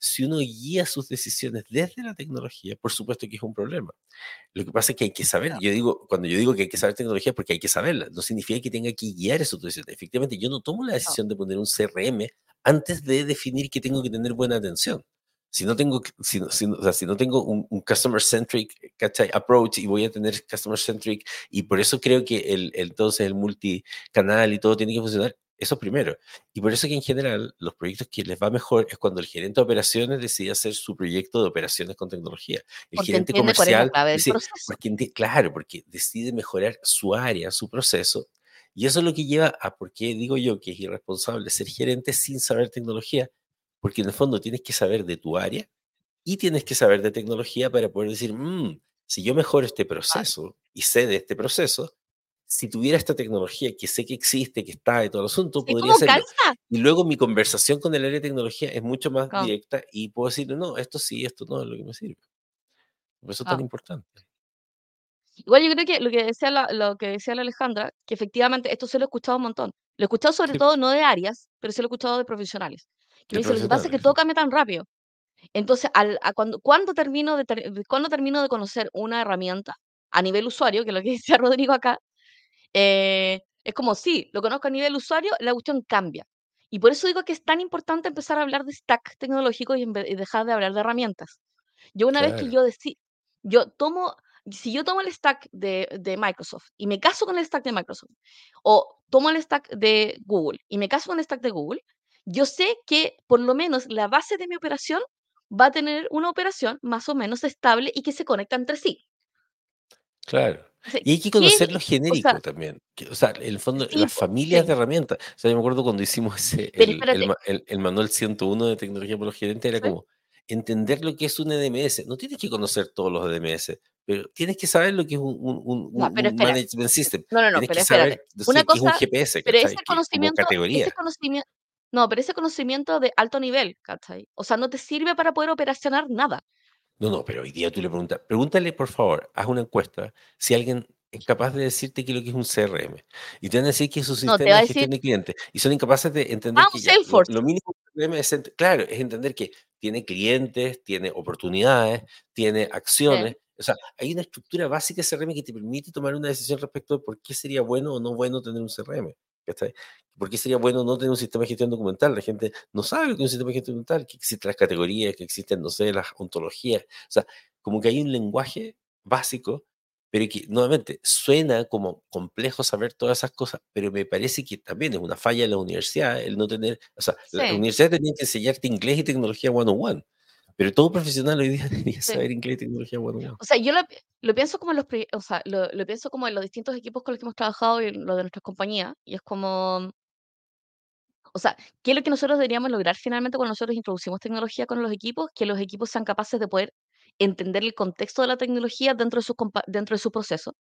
si uno guía sus decisiones desde la tecnología, por supuesto que es un problema. Lo que pasa es que hay que saber, yo digo, cuando yo digo que hay que saber tecnología es porque hay que saberla, no significa que tenga que guiar esas decisiones. Efectivamente, yo no tomo la decisión de poner un CRM antes de definir que tengo que tener buena atención. Si no tengo, si, si, o sea, si no tengo un, un customer-centric approach y voy a tener customer-centric, y por eso creo que el, entonces el multicanal y todo tiene que funcionar, eso primero. Y por eso que en general los proyectos que les va mejor es cuando el gerente de operaciones decide hacer su proyecto de operaciones con tecnología. El Porque gerente entiende cuál es comercial, porque claro, porque decide mejorar su área, su proceso. Y eso es lo que lleva a por qué digo yo que es irresponsable ser gerente sin saber tecnología. Porque en el fondo tienes que saber de tu área y tienes que saber de tecnología para poder decir, "Mm, si yo mejoro este proceso y sé de este proceso, si tuviera esta tecnología que sé que existe, que está y todo el asunto, ¿Y podría calza? Y luego mi conversación con el área de tecnología es mucho más directa y puedo decirle, no, esto sí, esto no es lo que me sirve. Por eso es tan Ah. importante. Igual yo creo que lo que decía la, lo que decía la Alejandra, que efectivamente esto se lo he escuchado un montón. Lo he escuchado sobre Sí. todo no de áreas, pero se lo he escuchado de profesionales. Que De me dicen, lo que pasa es que todo cambia tan rápido. Entonces, al, a cuando, cuando termino de, ter- cuando termino de conocer una herramienta a nivel usuario, que es lo que decía Rodrigo acá, eh, es como, sí, lo conozco a nivel usuario, la cuestión cambia. Y por eso digo que es tan importante empezar a hablar de stack tecnológico y, dejar de hablar de herramientas. Yo una vez que Claro. yo decí, yo tomo, si yo tomo el stack de, de Microsoft y me caso con el stack de Microsoft, o tomo el stack de Google y me caso con el stack de Google, yo sé que por lo menos la base de mi operación va a tener una operación más o menos estable y que se conecta entre sí. Claro. Y hay que ¿qué es- conocer lo o sea, genérico también. que, o sea, en el fondo, sí, las familias sí. de herramientas. O sea, yo me acuerdo cuando hicimos ese, el, el, el- el manual 101 de tecnología por los gerentes, era como entender lo que es un EDMS. No tienes que conocer todos los EDMS, pero tienes que saber lo que es un, un- un- Ya, un- management system. No, no, no, Tienes pero que saber no Una sé, qué es un cosa, GPS, pero ese Que, conocimiento, ese conocimiento, no, pero ese conocimiento de alto nivel, ¿cachai? O sea, no te sirve para poder operacionar nada. No, no, pero hoy día tú le preguntas, pregúntale por favor, haz una encuesta si alguien es capaz de decirte qué es lo que es un CRM. Y te van a decir que es te sistema de decir, gestión de clientes. Y son incapaces de entender ah, que un ya, lo, lo mínimo que CRM es, claro, es entender que tiene clientes, tiene oportunidades, tiene Sí, acciones. O sea, hay una estructura básica de CRM que te permite tomar una decisión respecto de por qué sería bueno o no bueno tener un CRM. ¿Por qué sería bueno no tener un sistema de gestión documental? La gente no sabe lo que es un sistema de gestión documental, que existen las categorías, que existen, no sé, las ontologías. O sea, como que hay un lenguaje básico, pero que nuevamente suena como complejo saber todas esas cosas, pero me parece que también es una falla de la universidad el no tener, o sea, la sí, universidad tenía que enseñarte inglés y tecnología one-on-one, pero todo profesional hoy día debería sí. saber inglés y tecnología one-on-one. O sea, yo lo, lo pienso como en los, o sea, lo, lo pienso como en los distintos equipos con los que hemos trabajado y en lo de nuestras compañías. Y es como, o sea, ¿qué es lo que nosotros deberíamos lograr finalmente cuando nosotros introducimos tecnología con los equipos? Que los equipos sean capaces de poder entender el contexto de la tecnología dentro de su, dentro de su proceso,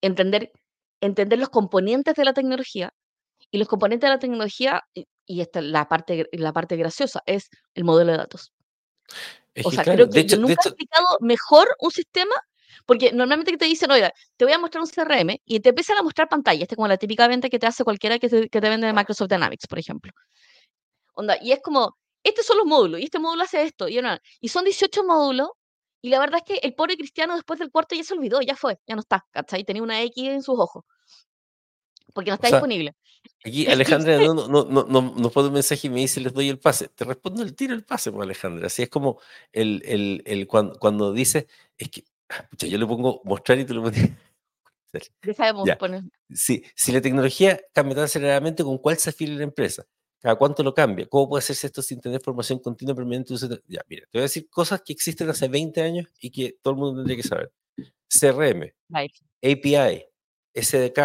entender, entender los componentes de la tecnología y los componentes de la tecnología, y, esta es la parte, la parte graciosa, es el modelo de datos. Es O sea, claro, creo de que yo hecho, de nunca he hecho, explicado mejor un sistema, porque normalmente que te dicen, oiga, te voy a mostrar un CRM y te empiezan a mostrar pantalla, este es como la típica venta que te hace cualquiera que te, que te vende de Microsoft Dynamics, por ejemplo. Onda, y es como, estos son los módulos, y este módulo hace esto, y, son 18 módulos, y la verdad es que el pobre cristiano después del cuarto ya se olvidó, ya fue, ya no está, ¿cachai? Tenía una X en sus ojos, porque no o está sea, disponible. Aquí Alejandra no, no, no, no, no nos pone un mensaje y me dice les doy el pase. Te respondo el tiro el pase, pues Alejandra. Así es como el, el, el cuando, cuando dice, es que, pucha, yo le pongo mostrar y tú le pones. ya sabemos Ya, poner, si, si la tecnología cambia tan aceleradamente, ¿con cuál se afila la empresa? ¿Cada cuánto lo cambia? ¿Cómo puede hacerse esto sin tener formación continua permanente? Ya, mira, te voy a decir cosas que existen hace 20 años y que todo el mundo tendría que saber. CRM, right. API, SDK,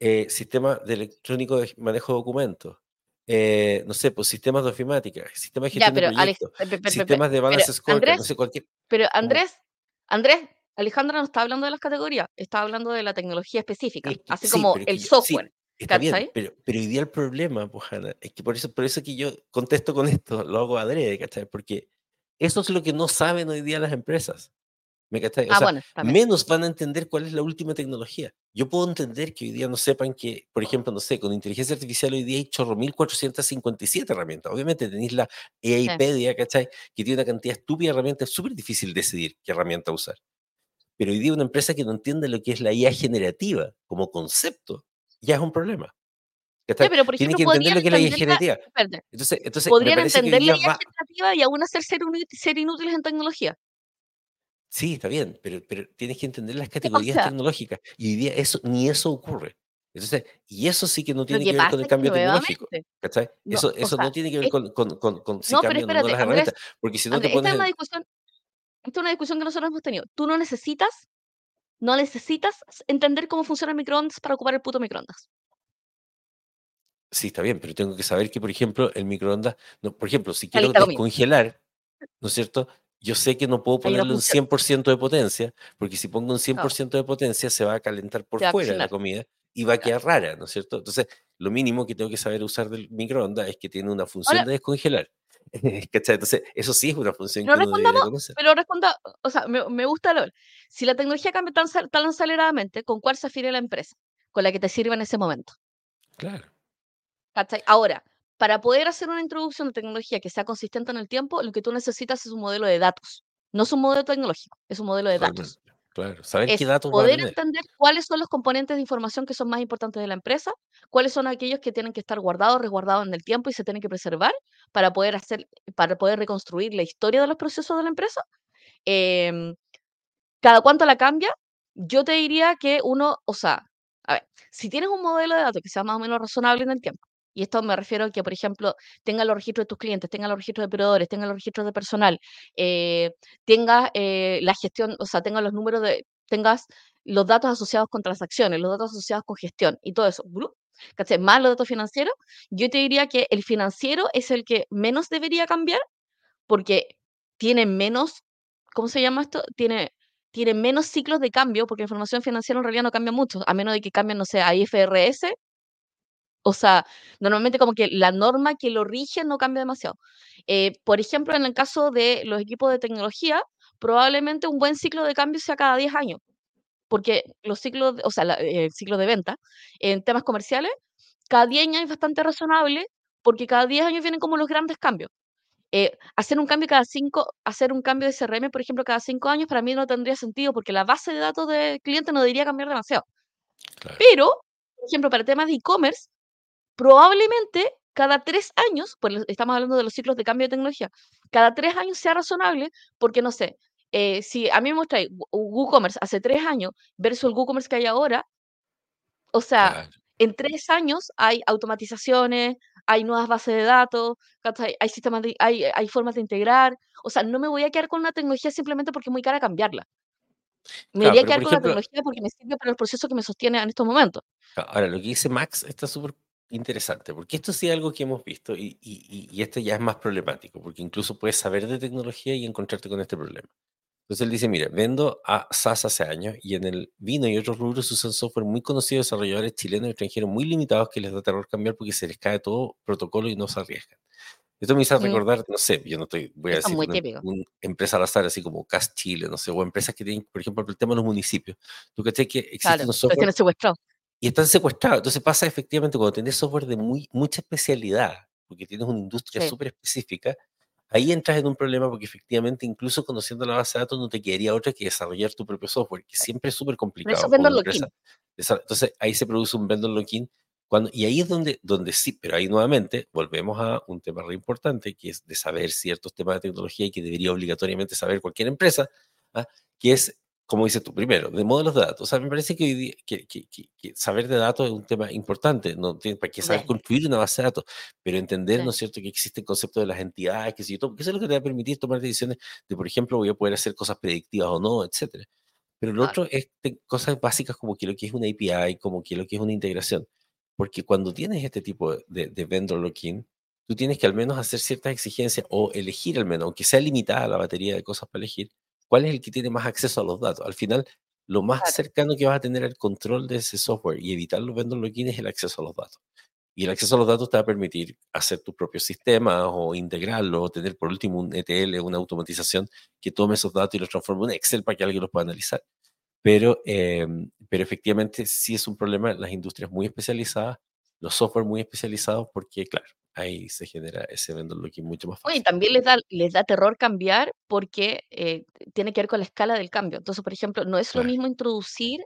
eh, sistema de electrónico de manejo de documentos, eh, no sé, pues sistemas de ofimática, sistemas de Ya, gestión de pero, Alex, proyectos, pe- pe- pe- pe- sistemas de balance scorecard, no sé, cualquier. pero Andrés, Andrés, Alejandra no está hablando de las categorías, está hablando de la tecnología específica, es que- así sí, como el yo- software, sí, está bien, pero, pero hoy día el problema, pues, es que por eso, por eso que yo contesto con esto, lo hago adrede, ¿cachai? Porque eso es lo que no saben hoy día las empresas. ¿Me? O Ah, sea, bueno, menos van a entender cuál es la última tecnología. Yo puedo entender que hoy día no sepan que, por ejemplo, no sé, con inteligencia artificial hoy día hay chorro 1457 herramientas. Obviamente tenéis la AIpedia, ¿cachai? Que tiene una cantidad estúpida de herramientas, es súper difícil decidir qué herramienta usar. Pero hoy día una empresa que no entiende lo que es la IA generativa como concepto, ya es un problema. Ya, pero por Tiene ejemplo, que entender lo que es la la generativa. Entonces, entonces podrían entender la IA va, generativa y aún así ser ser inútiles en tecnología. Sí, está bien, pero, pero tienes que entender las O categorías sea tecnológicas. Y hoy día eso, ni eso ocurre. Entonces, y eso sí que no tiene que que ver con el cambio tecnológico. ¿Cachai? no, Eso, eso no tiene que ver es con, con, con, con si no, cambian o no espérate, las Andrés, herramientas. Porque si no te esta es una discusión esta es una discusión que nosotros hemos tenido. Tú no necesitas no necesitas entender cómo funciona el microondas para ocupar el puto microondas. Sí, está bien, pero tengo que saber que, por ejemplo, el microondas, no, por ejemplo, si quiero descongelar, ¿no es cierto? Yo sé que no puedo ponerle un funciona. 100% de potencia, porque si pongo un Claro, 100% de potencia se va a calentar por se va a fuera la comida y va a Claro. quedar rara, ¿no es cierto? Entonces, lo mínimo que tengo que saber usar del microondas es que tiene una función Ahora, de descongelar. Entonces, eso sí es una función pero que uno debería conocer. pero responda, o sea, me, me gusta lo Si la tecnología cambia tan, tan aceleradamente, ¿con cuál se afilia la empresa? Con la que te sirva en ese momento. Claro, ¿Cachai? Ahora, para poder hacer una introducción de tecnología que sea consistente en el tiempo, lo que tú necesitas es un modelo de datos. No es un modelo tecnológico, es un modelo de datos. Claro, saber qué Es datos va a poder entender cuáles son los componentes de información que son más importantes de la empresa, cuáles son aquellos que tienen que estar guardados, resguardados en el tiempo y se tienen que preservar para poder hacer, para poder reconstruir la historia de los procesos de la empresa. Em, cada cuánto la cambia, yo te diría que uno, o sea, a ver, si tienes un modelo de datos que sea más o menos razonable en el tiempo, y esto me refiero a que, por ejemplo, tenga los registros de tus clientes, tenga los registros de proveedores, tenga los registros de personal, eh, tengas eh, la gestión, o sea, tenga los números de, tengas los datos asociados con transacciones, los datos asociados con gestión y todo eso. ¿cachai? Más los datos financieros, yo te diría que el financiero es el que menos debería cambiar porque tiene menos, ¿cómo se llama esto? Tiene, tiene menos ciclos de cambio, porque la información financiera en realidad no cambia mucho, a menos de que cambien, no sé, a IFRS. O sea, normalmente como que la norma que lo rige no cambia demasiado. Eh, por ejemplo, en el caso de los equipos de tecnología, probablemente un buen ciclo de cambio sea cada 10 años, porque los ciclos, o sea, la- eh, el ciclo de venta en temas comerciales, cada 10 años es bastante razonable, porque cada 10 años vienen como los grandes cambios. Eh, hacer un cambio cada cinco, hacer un cambio de CRM, por ejemplo, cada cinco años, para mí no tendría sentido porque la base de datos del cliente no debería cambiar demasiado. Claro. Pero, por ejemplo, para temas de e-commerce, probablemente cada tres años, pues estamos hablando de los ciclos de cambio de tecnología, cada tres años sea razonable porque, no sé, eh, si a mí me mostráis WooCommerce hace tres años versus el WooCommerce que hay ahora, o sea, Claro. en tres años hay automatizaciones, hay nuevas bases de datos. Hay sistemas de, hay, hay formas de integrar. O sea, no me voy a quedar con una tecnología simplemente porque es muy cara cambiarla. Me Claro, iría a quedar con la tecnología porque me sirve para el proceso que me sostiene en estos momentos. ahora lo que dice Max está súper interesante, porque esto sí es algo que hemos visto y, y, y- este ya es más problemático, porque incluso puedes saber de tecnología y encontrarte con este problema. Entonces él dice, mira, vendo a SAS hace años y en el vino y otros rubros usan software muy conocido de desarrolladores chilenos y extranjeros muy limitados que les da terror cambiar porque se les cae todo protocolo y no se arriesgan. Esto me hizo recordar, no sé, yo no estoy, voy a eso decir una, una empresa al azar, así como CAS Chile, no sé, o empresas que tienen, por ejemplo, el tema de los municipios. Tú caché que existe Claro, un software. Y están secuestrados. Entonces pasa efectivamente cuando tenés software de muy, mucha especialidad, porque tienes una industria Sí, súper específica, ahí entras en un problema porque efectivamente incluso conociendo la base de datos no te quedaría otra que desarrollar tu propio software, que siempre es súper complicado Entonces ahí se produce un vendor lock-in. Cuando, y ahí es donde, donde sí, pero ahí nuevamente volvemos a un tema re importante, que es de saber ciertos temas de tecnología y que debería obligatoriamente saber cualquier empresa, ¿ah? que es como dices tú, primero, de modelos de datos. O sea, me parece que, hoy día- que, que- que- saber de datos es un tema importante. No para qué saber Sí, construir una base de datos, pero entender, ¿no sí, es cierto?, que existe el concepto de las entidades, que si yo, porque eso es lo que te va a permitir tomar decisiones de, por ejemplo, voy a poder hacer cosas predictivas o no, etcétera. Pero lo claro. otro es te- cosas básicas como que lo que es una API, como que lo que es una integración. Porque cuando tienes este tipo de, de, de vendor lock-in, tú tienes que al menos hacer ciertas exigencias o elegir al menos, aunque sea limitada la batería de cosas para elegir, cuál es el que tiene más acceso a los datos. Al final, lo más Claro. cercano que vas a tener al control de ese software y evitar los vendor lock-in es el acceso a los datos. Y el acceso a los datos te va a permitir hacer tus propios sistemas o integrarlos, o tener por último un ETL, una automatización que tome esos datos y los transforme en Excel para que alguien los pueda analizar. Pero, eh, pero efectivamente sí es un problema en las industrias muy especializadas, los software muy especializados, porque claro, ahí se genera ese vendor lock-in mucho más fácil. también les da, les da terror cambiar porque eh, tiene que ver con la escala del cambio. Entonces, por ejemplo, no es lo Claro, mismo introducir,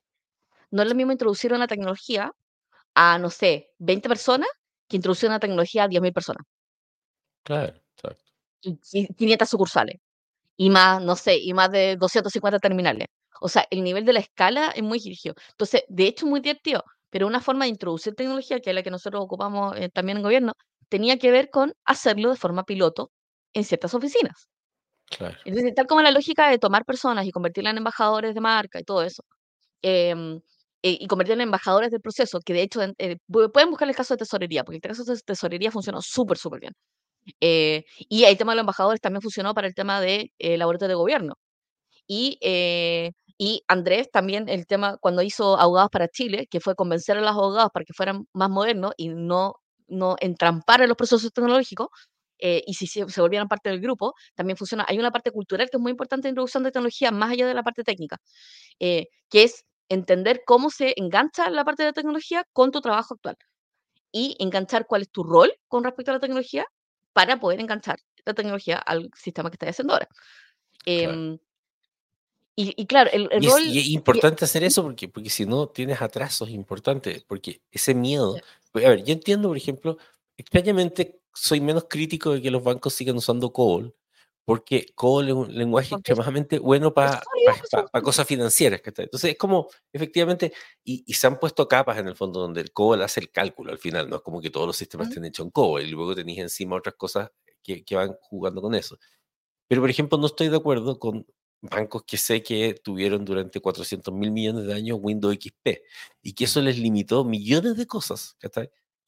no es lo mismo introducir una tecnología a, no sé, 20 personas que introducir una tecnología a 10.000 personas. Claro, exacto. Y 500 sucursales. Y más, no sé, y más de 250 terminales. O sea, el nivel de la escala es muy dirigido. Entonces, de hecho, es muy divertido. Pero una forma de introducir tecnología, que es la que nosotros ocupamos eh, también en gobierno, tenía que ver con hacerlo de forma piloto en ciertas oficinas. Claro. Entonces, tal como la lógica de tomar personas y convertirlas en embajadores de marca y todo eso, em, eh, y convertirlas en embajadores del proceso, que de hecho eh, pueden buscar el caso de tesorería, porque el caso de tesorería funcionó súper, súper bien. Eh, y el tema de los embajadores también funcionó para el tema de eh, laboratorio de gobierno. Y, y Andrés también, el tema cuando hizo Abogados para Chile, que fue convencer a los abogados para que fueran más modernos y no, no entrampar en los procesos tecnológicos, eh, y si se, volvieran parte del grupo, también funciona. Hay una parte cultural que es muy importante en introducción de tecnología, más allá de la parte técnica, eh, que es entender cómo se engancha la parte de tecnología con tu trabajo actual y enganchar cuál es tu rol con respecto a la tecnología para poder enganchar la tecnología al sistema que estás haciendo ahora. Em, y, claro, el, rol... Y es importante hacer eso porque, porque si no tienes atrasos importantes, porque ese miedo... Pues, a ver, yo entiendo, por ejemplo, extrañamente soy menos crítico de que los bancos sigan usando COBOL, porque COBOL es un lenguaje extremadamente bueno para cosas financieras. Entonces es como, efectivamente, y, se han puesto capas en el fondo donde el COBOL hace el cálculo al final, no es como que todos los sistemas estén hechos en COBOL y luego tenéis encima otras cosas que, que van jugando con eso. Pero, por ejemplo, no estoy de acuerdo con bancos que sé que tuvieron durante 400 mil millones de años Windows XP y que eso les limitó millones de cosas.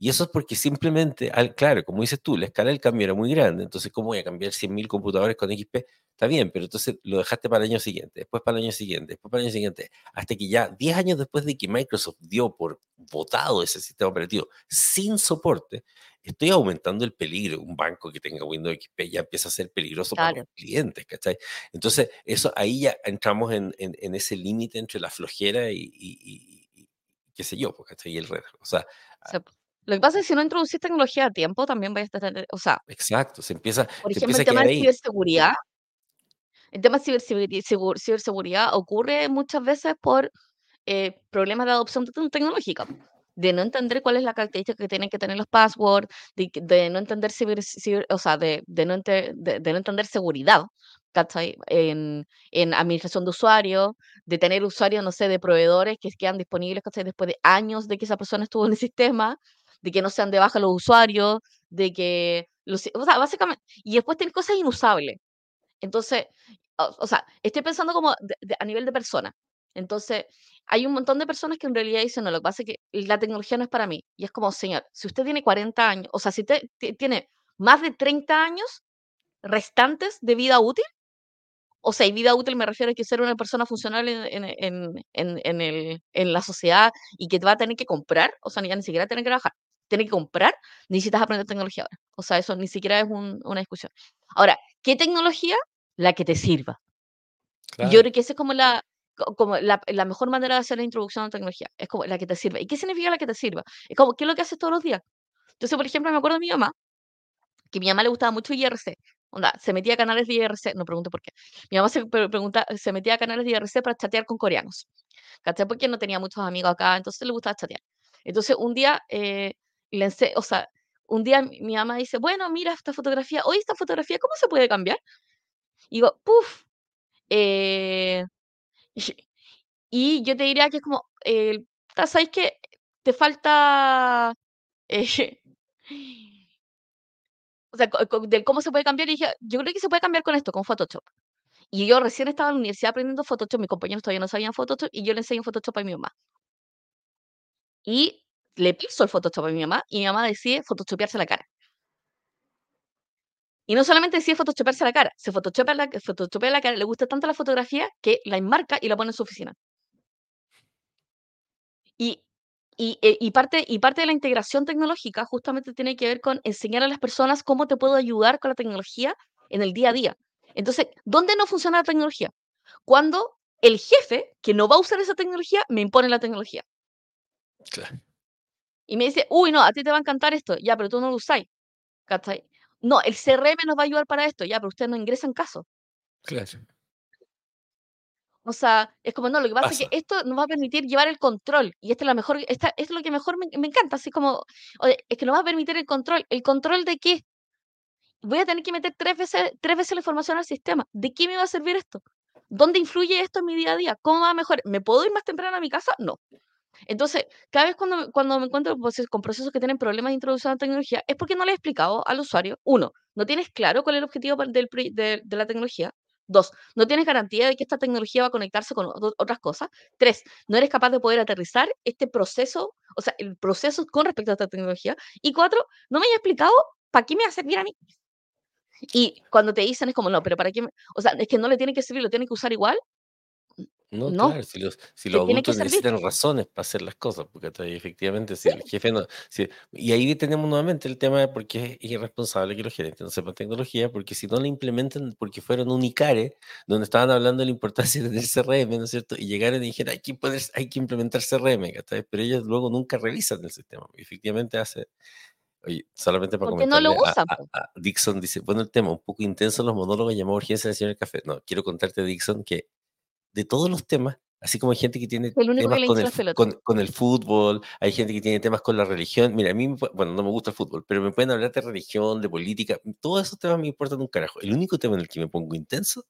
Y eso es porque simplemente, claro, como dices tú, la escala del cambio era muy grande, entonces ¿cómo voy a cambiar 100.000 computadores con XP? Está bien, pero entonces lo dejaste para el año siguiente, después para el año siguiente, después para el año siguiente, hasta que ya 10 años después de que Microsoft dio por votado ese sistema operativo sin soporte, estoy aumentando el peligro. Un banco que tenga Windows XP ya empieza a ser peligroso para los clientes, ¿cachai? Entonces, eso ahí ya entramos en, en, ese límite entre la flojera y, y, qué sé yo, pues, ¿cachai? Y el red. O sea, lo que pasa es que si no introducís tecnología a tiempo, también vais a estar, o sea, exacto, se empieza, por ejemplo, el tema de ciberseguridad, el tema de ciberseguridad, ocurre muchas veces por eh, problemas de adopción tecnológica, de no entender cuál es la característica que tienen que tener los passwords, de, no entender o sea, de, no de, no entender seguridad, En, en administración de usuarios, de tener usuarios, no sé, de proveedores que quedan disponibles, Después de años de que esa persona estuvo en el sistema, de que no sean de baja los usuarios, de que, los, o sea, básicamente, y después tiene cosas inusables. Entonces, o, sea, estoy pensando como a nivel de persona. Entonces, hay un montón de personas que en realidad dicen, no, lo que pasa es que la tecnología no es para mí. Y es como, señor, si usted tiene 40 años, o sea, si usted tiene más de 30 años restantes de vida útil, o sea, y vida útil me refiero a que ser una persona funcional en, en, en, el, en la sociedad y que va a tener que comprar, o sea, ya ni siquiera tener que trabajar, tiene que comprar, necesitas aprender tecnología ahora. O sea, eso ni siquiera es una discusión. Ahora, ¿qué tecnología? La que te sirva. Yo creo que esa es como la, como la, la, mejor manera de hacer la introducción a la tecnología. Es como la que te sirva. ¿Y qué significa la que te sirva? Es como, ¿qué es lo que haces todos los días? Entonces, por ejemplo, me acuerdo de mi mamá, que a mi mamá le gustaba mucho IRC. Onda, se metía a canales de IRC, no pregunto por qué. Mi mamá se, pregunta, se metía a canales de IRC para chatear con coreanos. ¿Cachai? Porque no tenía muchos amigos acá, entonces le gustaba chatear. Entonces, un día eh, o sea, un día mi mamá dice, bueno, mira esta fotografía, hoy esta fotografía, ¿cómo se puede cambiar? Y digo, puff. Eh, y yo te diría que es como, eh, ¿sabes que Te falta... Eh, o sea, del cómo se puede cambiar, y dije, yo creo que se puede cambiar con esto, con Photoshop. Y yo recién estaba en la universidad aprendiendo Photoshop, mis compañeros todavía no sabían Photoshop, y yo le enseño Photoshop a mi mamá. Y le piso el Photoshop a mi mamá y mi mamá decide photoshopearse la cara. Y no solamente decide photoshopearse la cara, se photoshopea la, la cara, le gusta tanto la fotografía que la enmarca y la pone en su oficina. Y, y, e, y, parte, y parte de la integración tecnológica justamente tiene que ver con enseñar a las personas cómo te puedo ayudar con la tecnología en el día a día. Entonces, ¿dónde no funciona la tecnología? Cuando el jefe, que no va a usar esa tecnología, me impone la tecnología. Claro. Y me dice, uy, no, a ti te va a encantar esto, ya, pero tú no lo usáis. No, el CRM nos va a ayudar para esto, ya, pero ustedes no ingresan caso. Claro. O sea, es como, no, lo que pasa es que Pasa. esto nos va a permitir llevar el control. Y esta es la mejor, esta, esto es lo que mejor me, me encanta. Así como, oye, es que nos va a permitir el control. ¿El control de qué? Voy a tener que meter tres veces, tres veces la información al sistema. ¿De qué me va a servir esto? ¿Dónde influye esto en mi día a día? ¿Cómo va a mejorar? ¿Me puedo ir más temprano a mi casa? No. Entonces, cada vez cuando, cuando me encuentro con procesos que tienen problemas de introducción de tecnología, es porque no le he explicado al usuario, uno, no tienes claro cuál es el objetivo del, de, de la tecnología. Dos, no tienes garantía de que esta tecnología va a conectarse con otras cosas. Tres, no eres capaz de poder aterrizar este proceso, o sea, el proceso con respecto a esta tecnología. Y cuatro, no me hayas explicado para qué me va a servir a mí. Y cuando te dicen es como, no, pero ¿para qué? me-?". O sea, es que no le tiene que servir, lo tiene que usar igual. No, No, claro, si los, si los adultos necesitan razones para hacer las cosas, porque ahí, efectivamente, si Sí, el jefe no. si- y ahí tenemos nuevamente el tema de por qué es irresponsable que los gerentes no sepan tecnología, porque si no la implementan, porque fueron un ICARE, donde estaban hablando de la importancia del CRM, ¿no es cierto? Y llegaron y dijeron, hay que, poner, hay que implementar CRM, ¿cachai? Pero ellos luego nunca revisan el sistema. Y efectivamente hace. Oye, solamente para porque no lo a, usan. a- po. a Dixon, dice, bueno, el tema, un poco intenso los monólogos llamó urgencia del señor Café. No, quiero contarte, Dixon, que de todos los temas, así como hay gente que tiene El que temas le con el, con, con el fútbol, hay gente que tiene temas con la religión. Mira, a mí, bueno, no me gusta el fútbol, pero me pueden hablar de religión, de política, todos esos temas me importan un carajo. El único tema en el que me pongo intenso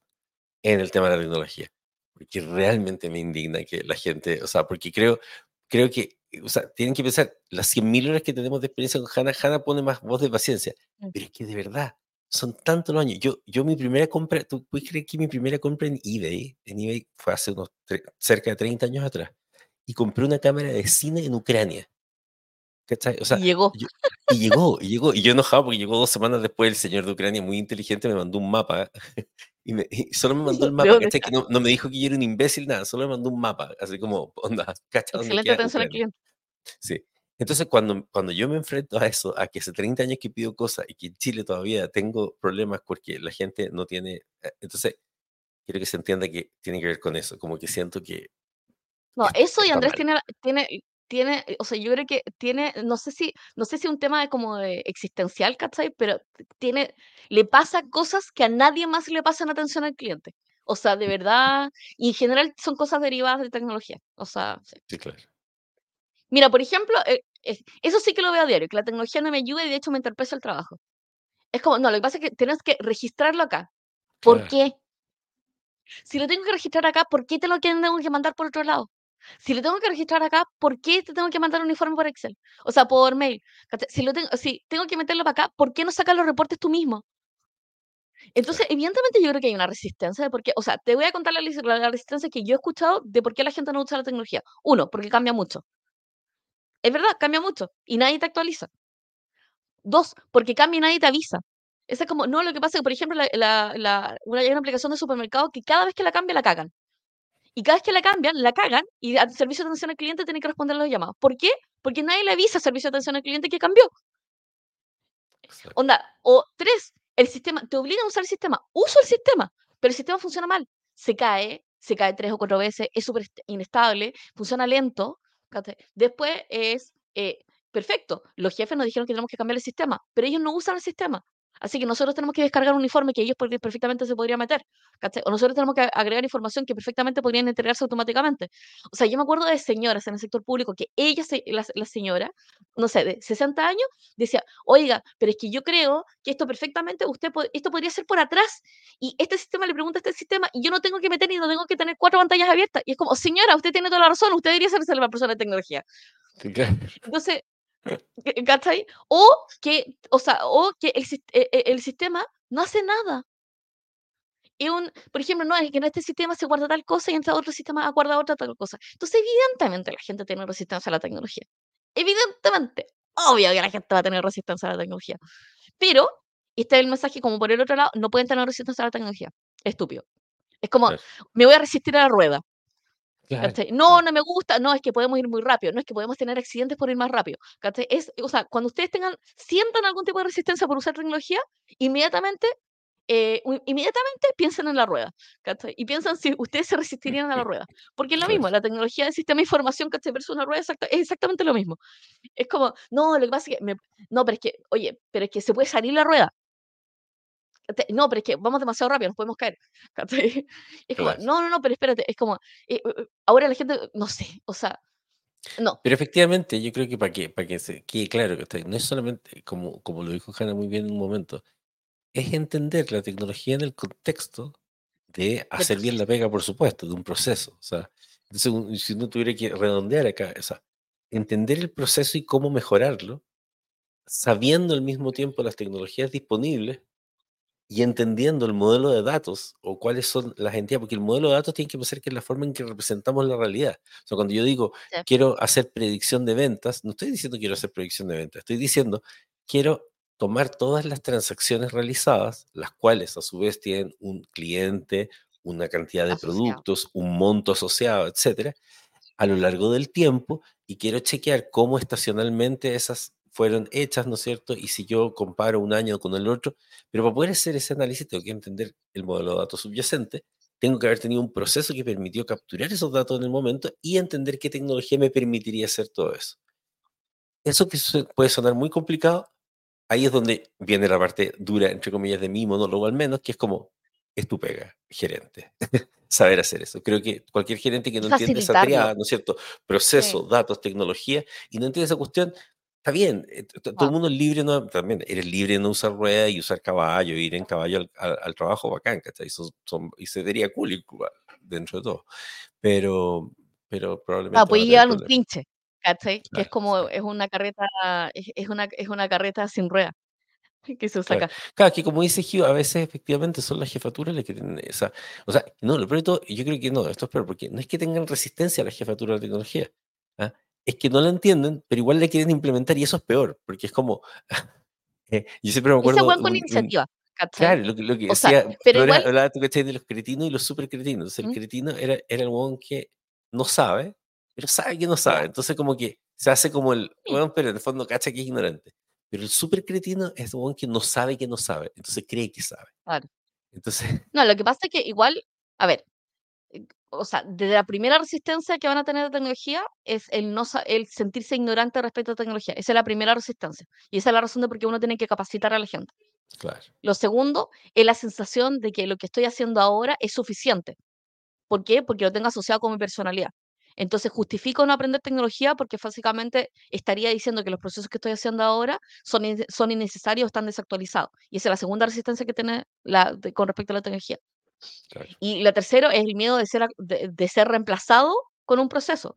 es en el tema de la tecnología, porque realmente me indigna que la gente, o sea, porque creo, creo que, o sea, tienen que pensar, las 100.000 horas que tenemos de experiencia con Hanna, Hanna pone más voz de paciencia, Mm. pero es que de verdad, son tantos los años. Yo, yo mi primera compra, ¿tú puedes creer que mi primera compra en eBay, en eBay fue hace unos cerca de 30 años atrás, y compré una cámara de cine en Ucrania? ¿Cachai? O Y sea, llegó. yo- y llegó, y llegó, y yo enojado porque llegó dos semanas después el señor de Ucrania, muy inteligente, me mandó un mapa, y, me- y solo me mandó el ¿De mapa, ¿cachai? Que no, no me dijo que yo era un imbécil, nada, solo me mandó un mapa, así como, onda, ¿cacha dónde Excelente atención al cliente. Sí. Entonces, cuando, cuando yo me enfrento a eso, a que hace 30 años que pido cosas y que en Chile todavía tengo problemas porque la gente no tiene, eh, entonces, quiero que se entienda que tiene que ver con eso, como que siento que No, es- eso y Andrés tiene, tiene, tiene, o sea, yo creo que tiene, no sé si, no sé si un tema de como de existencial, ¿cachai? Pero tiene, le pasa cosas que a nadie más le pasan atención al cliente. O sea, de verdad, y en general son cosas derivadas de tecnología. O sea, sí. Sí, claro. Mira, por ejemplo, eh, eso sí que lo veo a diario, que la tecnología no me ayuda y de hecho me entorpece el trabajo. Es como, no, lo que pasa es que tienes que registrarlo acá. ¿Por Claro. qué? Si lo tengo que registrar acá, ¿por qué te lo tengo que mandar por otro lado? Si lo tengo que registrar acá, ¿por qué te tengo que mandar un informe por Excel? O sea, por mail. Si, lo tengo, si tengo que meterlo para acá, ¿por qué no sacas los reportes tú mismo? Entonces, evidentemente yo creo que hay una resistencia de por qué, o sea, te voy a contar la, la- la resistencia que yo he escuchado de por qué la gente no usa la tecnología. Uno, porque cambia mucho. Es verdad, cambia mucho y nadie te actualiza. Dos, porque cambia y nadie te avisa. Esa es como, no, lo que pasa es que, por ejemplo, la, la, la- una, hay una aplicación de supermercado que cada vez que la cambia, la cagan. Y cada vez que la cambian, la cagan y al servicio de atención al cliente tiene que responder a los llamados. ¿Por qué? Porque nadie le avisa al servicio de atención al cliente que cambió. Exacto. Onda, o tres, el sistema, te obligan a usar el sistema. Uso el sistema, pero el sistema funciona mal. Se cae, se cae tres o cuatro veces, es súper est- inestable, funciona lento. Después es, eh, perfecto, los jefes nos dijeron que tenemos que cambiar el sistema, pero ellos no usan el sistema. Así que nosotros tenemos que descargar un informe que ellos perfectamente se podrían meter. ¿cachai? O nosotros tenemos que agregar información que perfectamente podrían entregarse automáticamente. O sea, yo me acuerdo de señoras en el sector público que ella, la, la señora, no sé, de 60 años, decía, oiga, pero es que yo creo que esto perfectamente, usted esto podría ser por atrás y este sistema le pregunta a este sistema y yo no tengo que meter ni no tengo que tener cuatro pantallas abiertas. Y es como, señora, usted tiene toda la razón, usted debería ser la persona de tecnología. Entonces, ¿ca- ¿cachai? O que, o sea, o que el, e- e- el sistema no hace nada. Es un, por ejemplo, no, es que en este sistema se guarda tal cosa y en este otro sistema guarda otra tal cosa. Entonces, evidentemente la gente tiene resistencia a la tecnología. Evidentemente, obvio que la gente va a tener resistencia a la tecnología. Pero, este es el mensaje como por el otro lado, no pueden tener resistencia a la tecnología. Estúpido. Es como, Claro. me voy a resistir a la rueda. No, claro. no me gusta, no, es que podemos ir muy rápido, no es que podemos tener accidentes por ir más rápido. ¿cachai? Es, o sea, cuando ustedes tengan, sientan algún tipo de resistencia por usar tecnología, inmediatamente, eh, inmediatamente piensen en la rueda. ¿cachai? Y piensan si ustedes se resistirían a la rueda. Porque es lo mismo, la tecnología del sistema de información ¿cachai? versus una rueda exacta- es exactamente lo mismo. Es como, no, lo que pasa es que, me- no, pero es que, oye, pero es que se puede salir la rueda. No, pero es que vamos demasiado rápido, nos podemos caer. Es como, no, no, no, pero espérate, es como, eh, eh, eh, ahora la gente, no sé, o sea, no. Pero efectivamente, yo creo que para que, para que se quede claro, que no es solamente, como, como lo dijo Hanna muy bien en un momento, es entender la tecnología en el contexto de hacer bien la pega, por supuesto, de un proceso. O sea, entonces, si uno tuviera que redondear acá, o sea, entender el proceso y cómo mejorarlo, sabiendo al mismo tiempo las tecnologías disponibles y entendiendo el modelo de datos o cuáles son las entidades, porque el modelo de datos tiene que ser que es la forma en que representamos la realidad. O sea, cuando yo digo quiero hacer predicción de ventas, no estoy diciendo quiero hacer predicción de ventas, estoy diciendo quiero tomar todas las transacciones realizadas, las cuales a su vez tienen un cliente, una cantidad de productos, un monto asociado, etcétera, a lo largo del tiempo y quiero chequear cómo estacionalmente esas fueron hechas, ¿no es cierto? Y si yo comparo un año con el otro, pero para poder hacer ese análisis tengo que entender el modelo de datos subyacente, tengo que haber tenido un proceso que permitió capturar esos datos en el momento y entender qué tecnología me permitiría hacer todo eso. Eso que puede sonar muy complicado, ahí es donde viene la parte dura, entre comillas, de mi monólogo al menos, que es como, es tu pega, gerente. Saber hacer eso. Creo que cualquier gerente que no entiende esa triada, ¿no es cierto? Proceso, datos, tecnología, y no entiende esa cuestión, está bien. Eh, todo el mundo es libre, no, también eres libre de no usar ruedas y usar caballo, ir en caballo al, trabajo bacán, ¿cachai? y se diría cool dentro de todo. Pero, pero probablemente. Ah, puede llevar un pinche, ¿cachai? que es como, es una carreta, es, una, es una carreta sin rueda que se usa acá. Claro, que como dice Gio, a veces efectivamente son las jefaturas las que tienen esa. O sea, no, lo peor todo, yo creo que no, esto es peor, porque no es que tengan resistencia a la jefatura de la tecnología, ¿ah? Es que no la entienden, pero igual la quieren implementar y eso es peor, porque es como. Eh, yo siempre me acuerdo. Esa con iniciativa. Claro, lo, que decía, pero igual... hablaba tú, ¿cachai? De los cretinos y los super cretinos. Entonces, el cretino era, era el one que no sabe, pero sabe que no sabe. Entonces, como que se hace como el, bueno, pero en el fondo cacha que es ignorante. Pero el súper cretino es un que no sabe que no sabe, entonces cree que sabe. Claro. Entonces. No, lo que pasa es que igual, a ver, o sea, desde la primera resistencia que van a tener a la tecnología es el, no, el sentirse ignorante respecto a la tecnología. Esa es la primera resistencia. Y esa es la razón de por qué uno tiene que capacitar a la gente. Claro. Lo segundo es la sensación de que lo que estoy haciendo ahora es suficiente. ¿Por qué? Porque lo tengo asociado con mi personalidad. Entonces justifico no aprender tecnología porque básicamente estaría diciendo que los procesos que estoy haciendo ahora son, son innecesarios o están desactualizados. Y esa es la segunda resistencia que tiene la, con respecto a la tecnología. Y la tercera es el miedo de ser, de, ser reemplazado con un proceso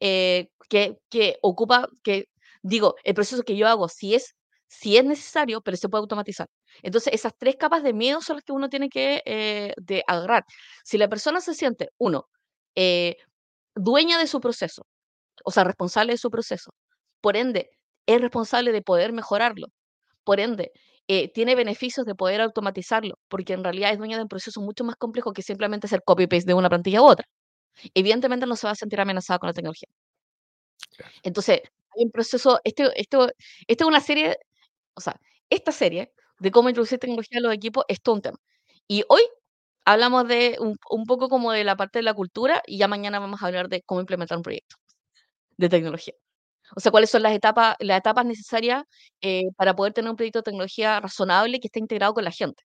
eh, que, que ocupa, que digo, el proceso que yo hago si es, si es necesario, pero se puede automatizar. Entonces, esas tres capas de miedo son las que uno tiene que eh, de agarrar. Si la persona se siente, uno, eh, dueña de su proceso, o sea, responsable de su proceso. Por ende, es responsable de poder mejorarlo. Por ende, eh, tiene beneficios de poder automatizarlo, porque en realidad es dueña de un proceso mucho más complejo que simplemente hacer copy-paste de una plantilla u otra. Evidentemente no se va a sentir amenazado con la tecnología. Entonces, hay un proceso, esto, esto, esto es una serie, o sea, esta serie de cómo introducir tecnología en los equipos es todo un tema. Y hoy hablamos de un, poco como de la parte de la cultura y ya mañana vamos a hablar de cómo implementar un proyecto de tecnología. O sea, cuáles son las etapas, las etapas necesarias eh, para poder tener un proyecto de tecnología razonable que esté integrado con la gente.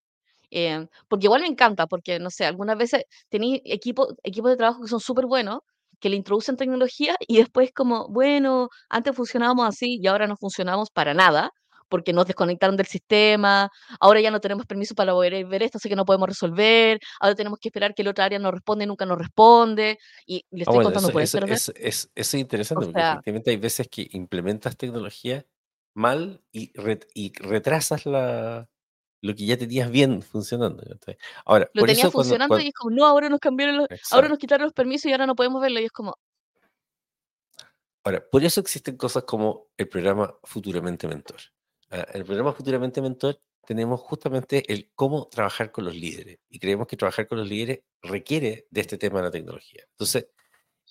Eh, porque igual me encanta, porque, no sé, algunas veces tenéis equipos equipos de trabajo que son súper buenos, que le introducen tecnología y después como, bueno, antes funcionábamos así y ahora no funcionamos para nada porque nos desconectaron del sistema, ahora ya no tenemos permiso para poder ver esto, así que no podemos resolver, ahora tenemos que esperar que el otra área nos responde y nunca nos responde, y le ah, estoy contando, eso, ¿puede es, es, es, interesante, porque efectivamente hay veces que implementas tecnología mal y, y retrasas la, lo que ya tenías bien funcionando. Ahora, lo tenías funcionando y es como, no, ahora nos cambiaron los, ahora nos quitaron los permisos y ahora no podemos verlo, y es como... Ahora, por eso existen cosas como el programa Futuramente Mentor. Ah, el programa Futuramente Mentor tenemos justamente el cómo trabajar con los líderes y creemos que trabajar con los líderes requiere de este tema de la tecnología. Entonces,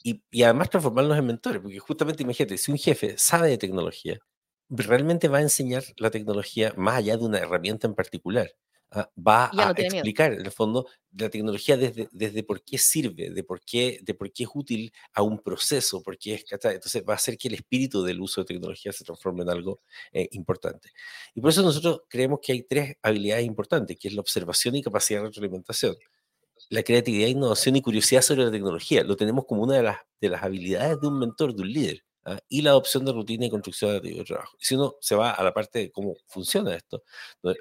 y, y, además transformarlos en mentores, porque justamente imagínate, si un jefe sabe de tecnología, realmente va a enseñar la tecnología más allá de una herramienta en particular. Ah, va Ya a no tiene miedo. explicar, en el fondo, la tecnología desde, desde por qué sirve, de por qué, de por qué es útil a un proceso, por qué es, entonces va a hacer que el espíritu del uso de tecnología se transforme en algo eh, importante. Y por eso nosotros creemos que hay tres habilidades importantes, que es la observación y capacidad de retroalimentación la creatividad, innovación y curiosidad sobre la tecnología. Lo tenemos como una de las, de las habilidades de un mentor, de un líder. ¿Ah? Y la adopción de rutina y construcción de trabajo. Y si uno se va a la parte de cómo funciona esto,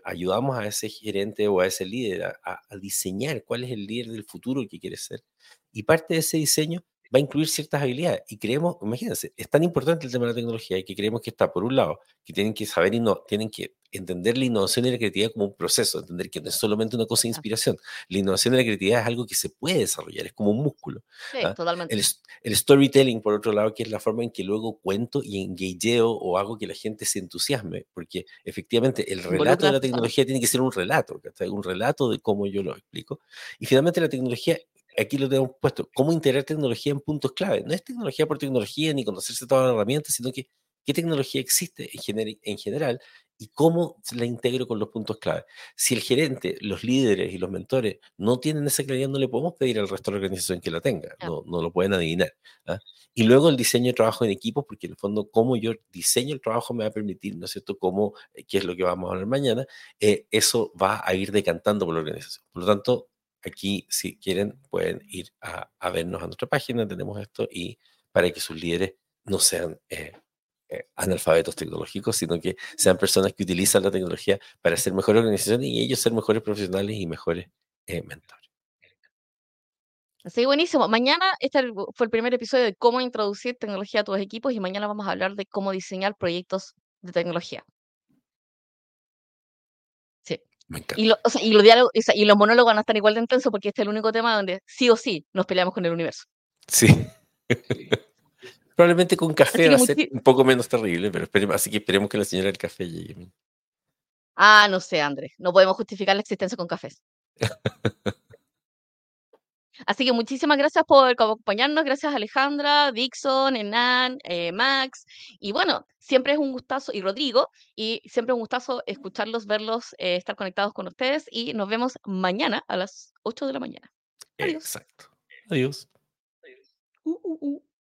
ayudamos a ese gerente o a ese líder a, a, diseñar cuál es el líder del futuro que quiere ser. Y parte de ese diseño va a incluir ciertas habilidades. Y creemos, imagínense, es tan importante el tema de la tecnología que creemos que está, por un lado, que tienen que saber y no, tienen que entender la innovación y la creatividad como un proceso, entender que no es solamente una cosa de inspiración. La innovación y la creatividad es algo que se puede desarrollar, es como un músculo. Sí, ¿ah? totalmente. El, el, storytelling, por otro lado, que es la forma en que luego cuento y engageo o hago que la gente se entusiasme, porque efectivamente el relato de la tecnología tiene que ser un relato, un relato de cómo yo lo explico. Y finalmente la tecnología aquí lo tenemos puesto, cómo integrar tecnología en puntos clave. No es tecnología por tecnología ni conocerse todas las herramientas, sino que qué tecnología existe en, en general y cómo la integro con los puntos clave. Si el gerente, los líderes y los mentores no tienen esa claridad, no le podemos pedir al resto de la organización que la tenga, no, no lo pueden adivinar. ¿ah? Y luego el diseño de trabajo en equipo, porque en el fondo cómo yo diseño el trabajo me va a permitir, ¿no es cierto?, cómo, eh, qué es lo que vamos a hablar mañana, eh, eso va a ir decantando por la organización. Por lo tanto, aquí, si quieren, pueden ir a, vernos a nuestra página, tenemos esto, y para que sus líderes no sean eh, eh, analfabetos tecnológicos, sino que sean personas que utilizan la tecnología para ser mejores organizaciones y ellos ser mejores profesionales y mejores eh, mentores. Así buenísimo. Mañana, este fue el primer episodio de cómo introducir tecnología a tus equipos y mañana vamos a hablar de cómo diseñar proyectos de tecnología. Y, lo, y, los diálogos, y los monólogos van a estar igual de intensos porque este es el único tema donde sí o sí nos peleamos con el universo. Sí. Probablemente con café va a ser un poco menos terrible, pero esperemos, así que esperemos que la señora del café llegue. Ah, no sé, Andrés. No podemos justificar la existencia con cafés. Así que muchísimas gracias por acompañarnos. Gracias Alejandra, Dixon, Enan, eh, Max. Y bueno, siempre es un gustazo, y Rodrigo, y siempre un gustazo escucharlos, verlos, eh, estar conectados con ustedes. Y nos vemos mañana a las 8 de la mañana. Adiós. Exacto. Adiós. Uh, uh, uh.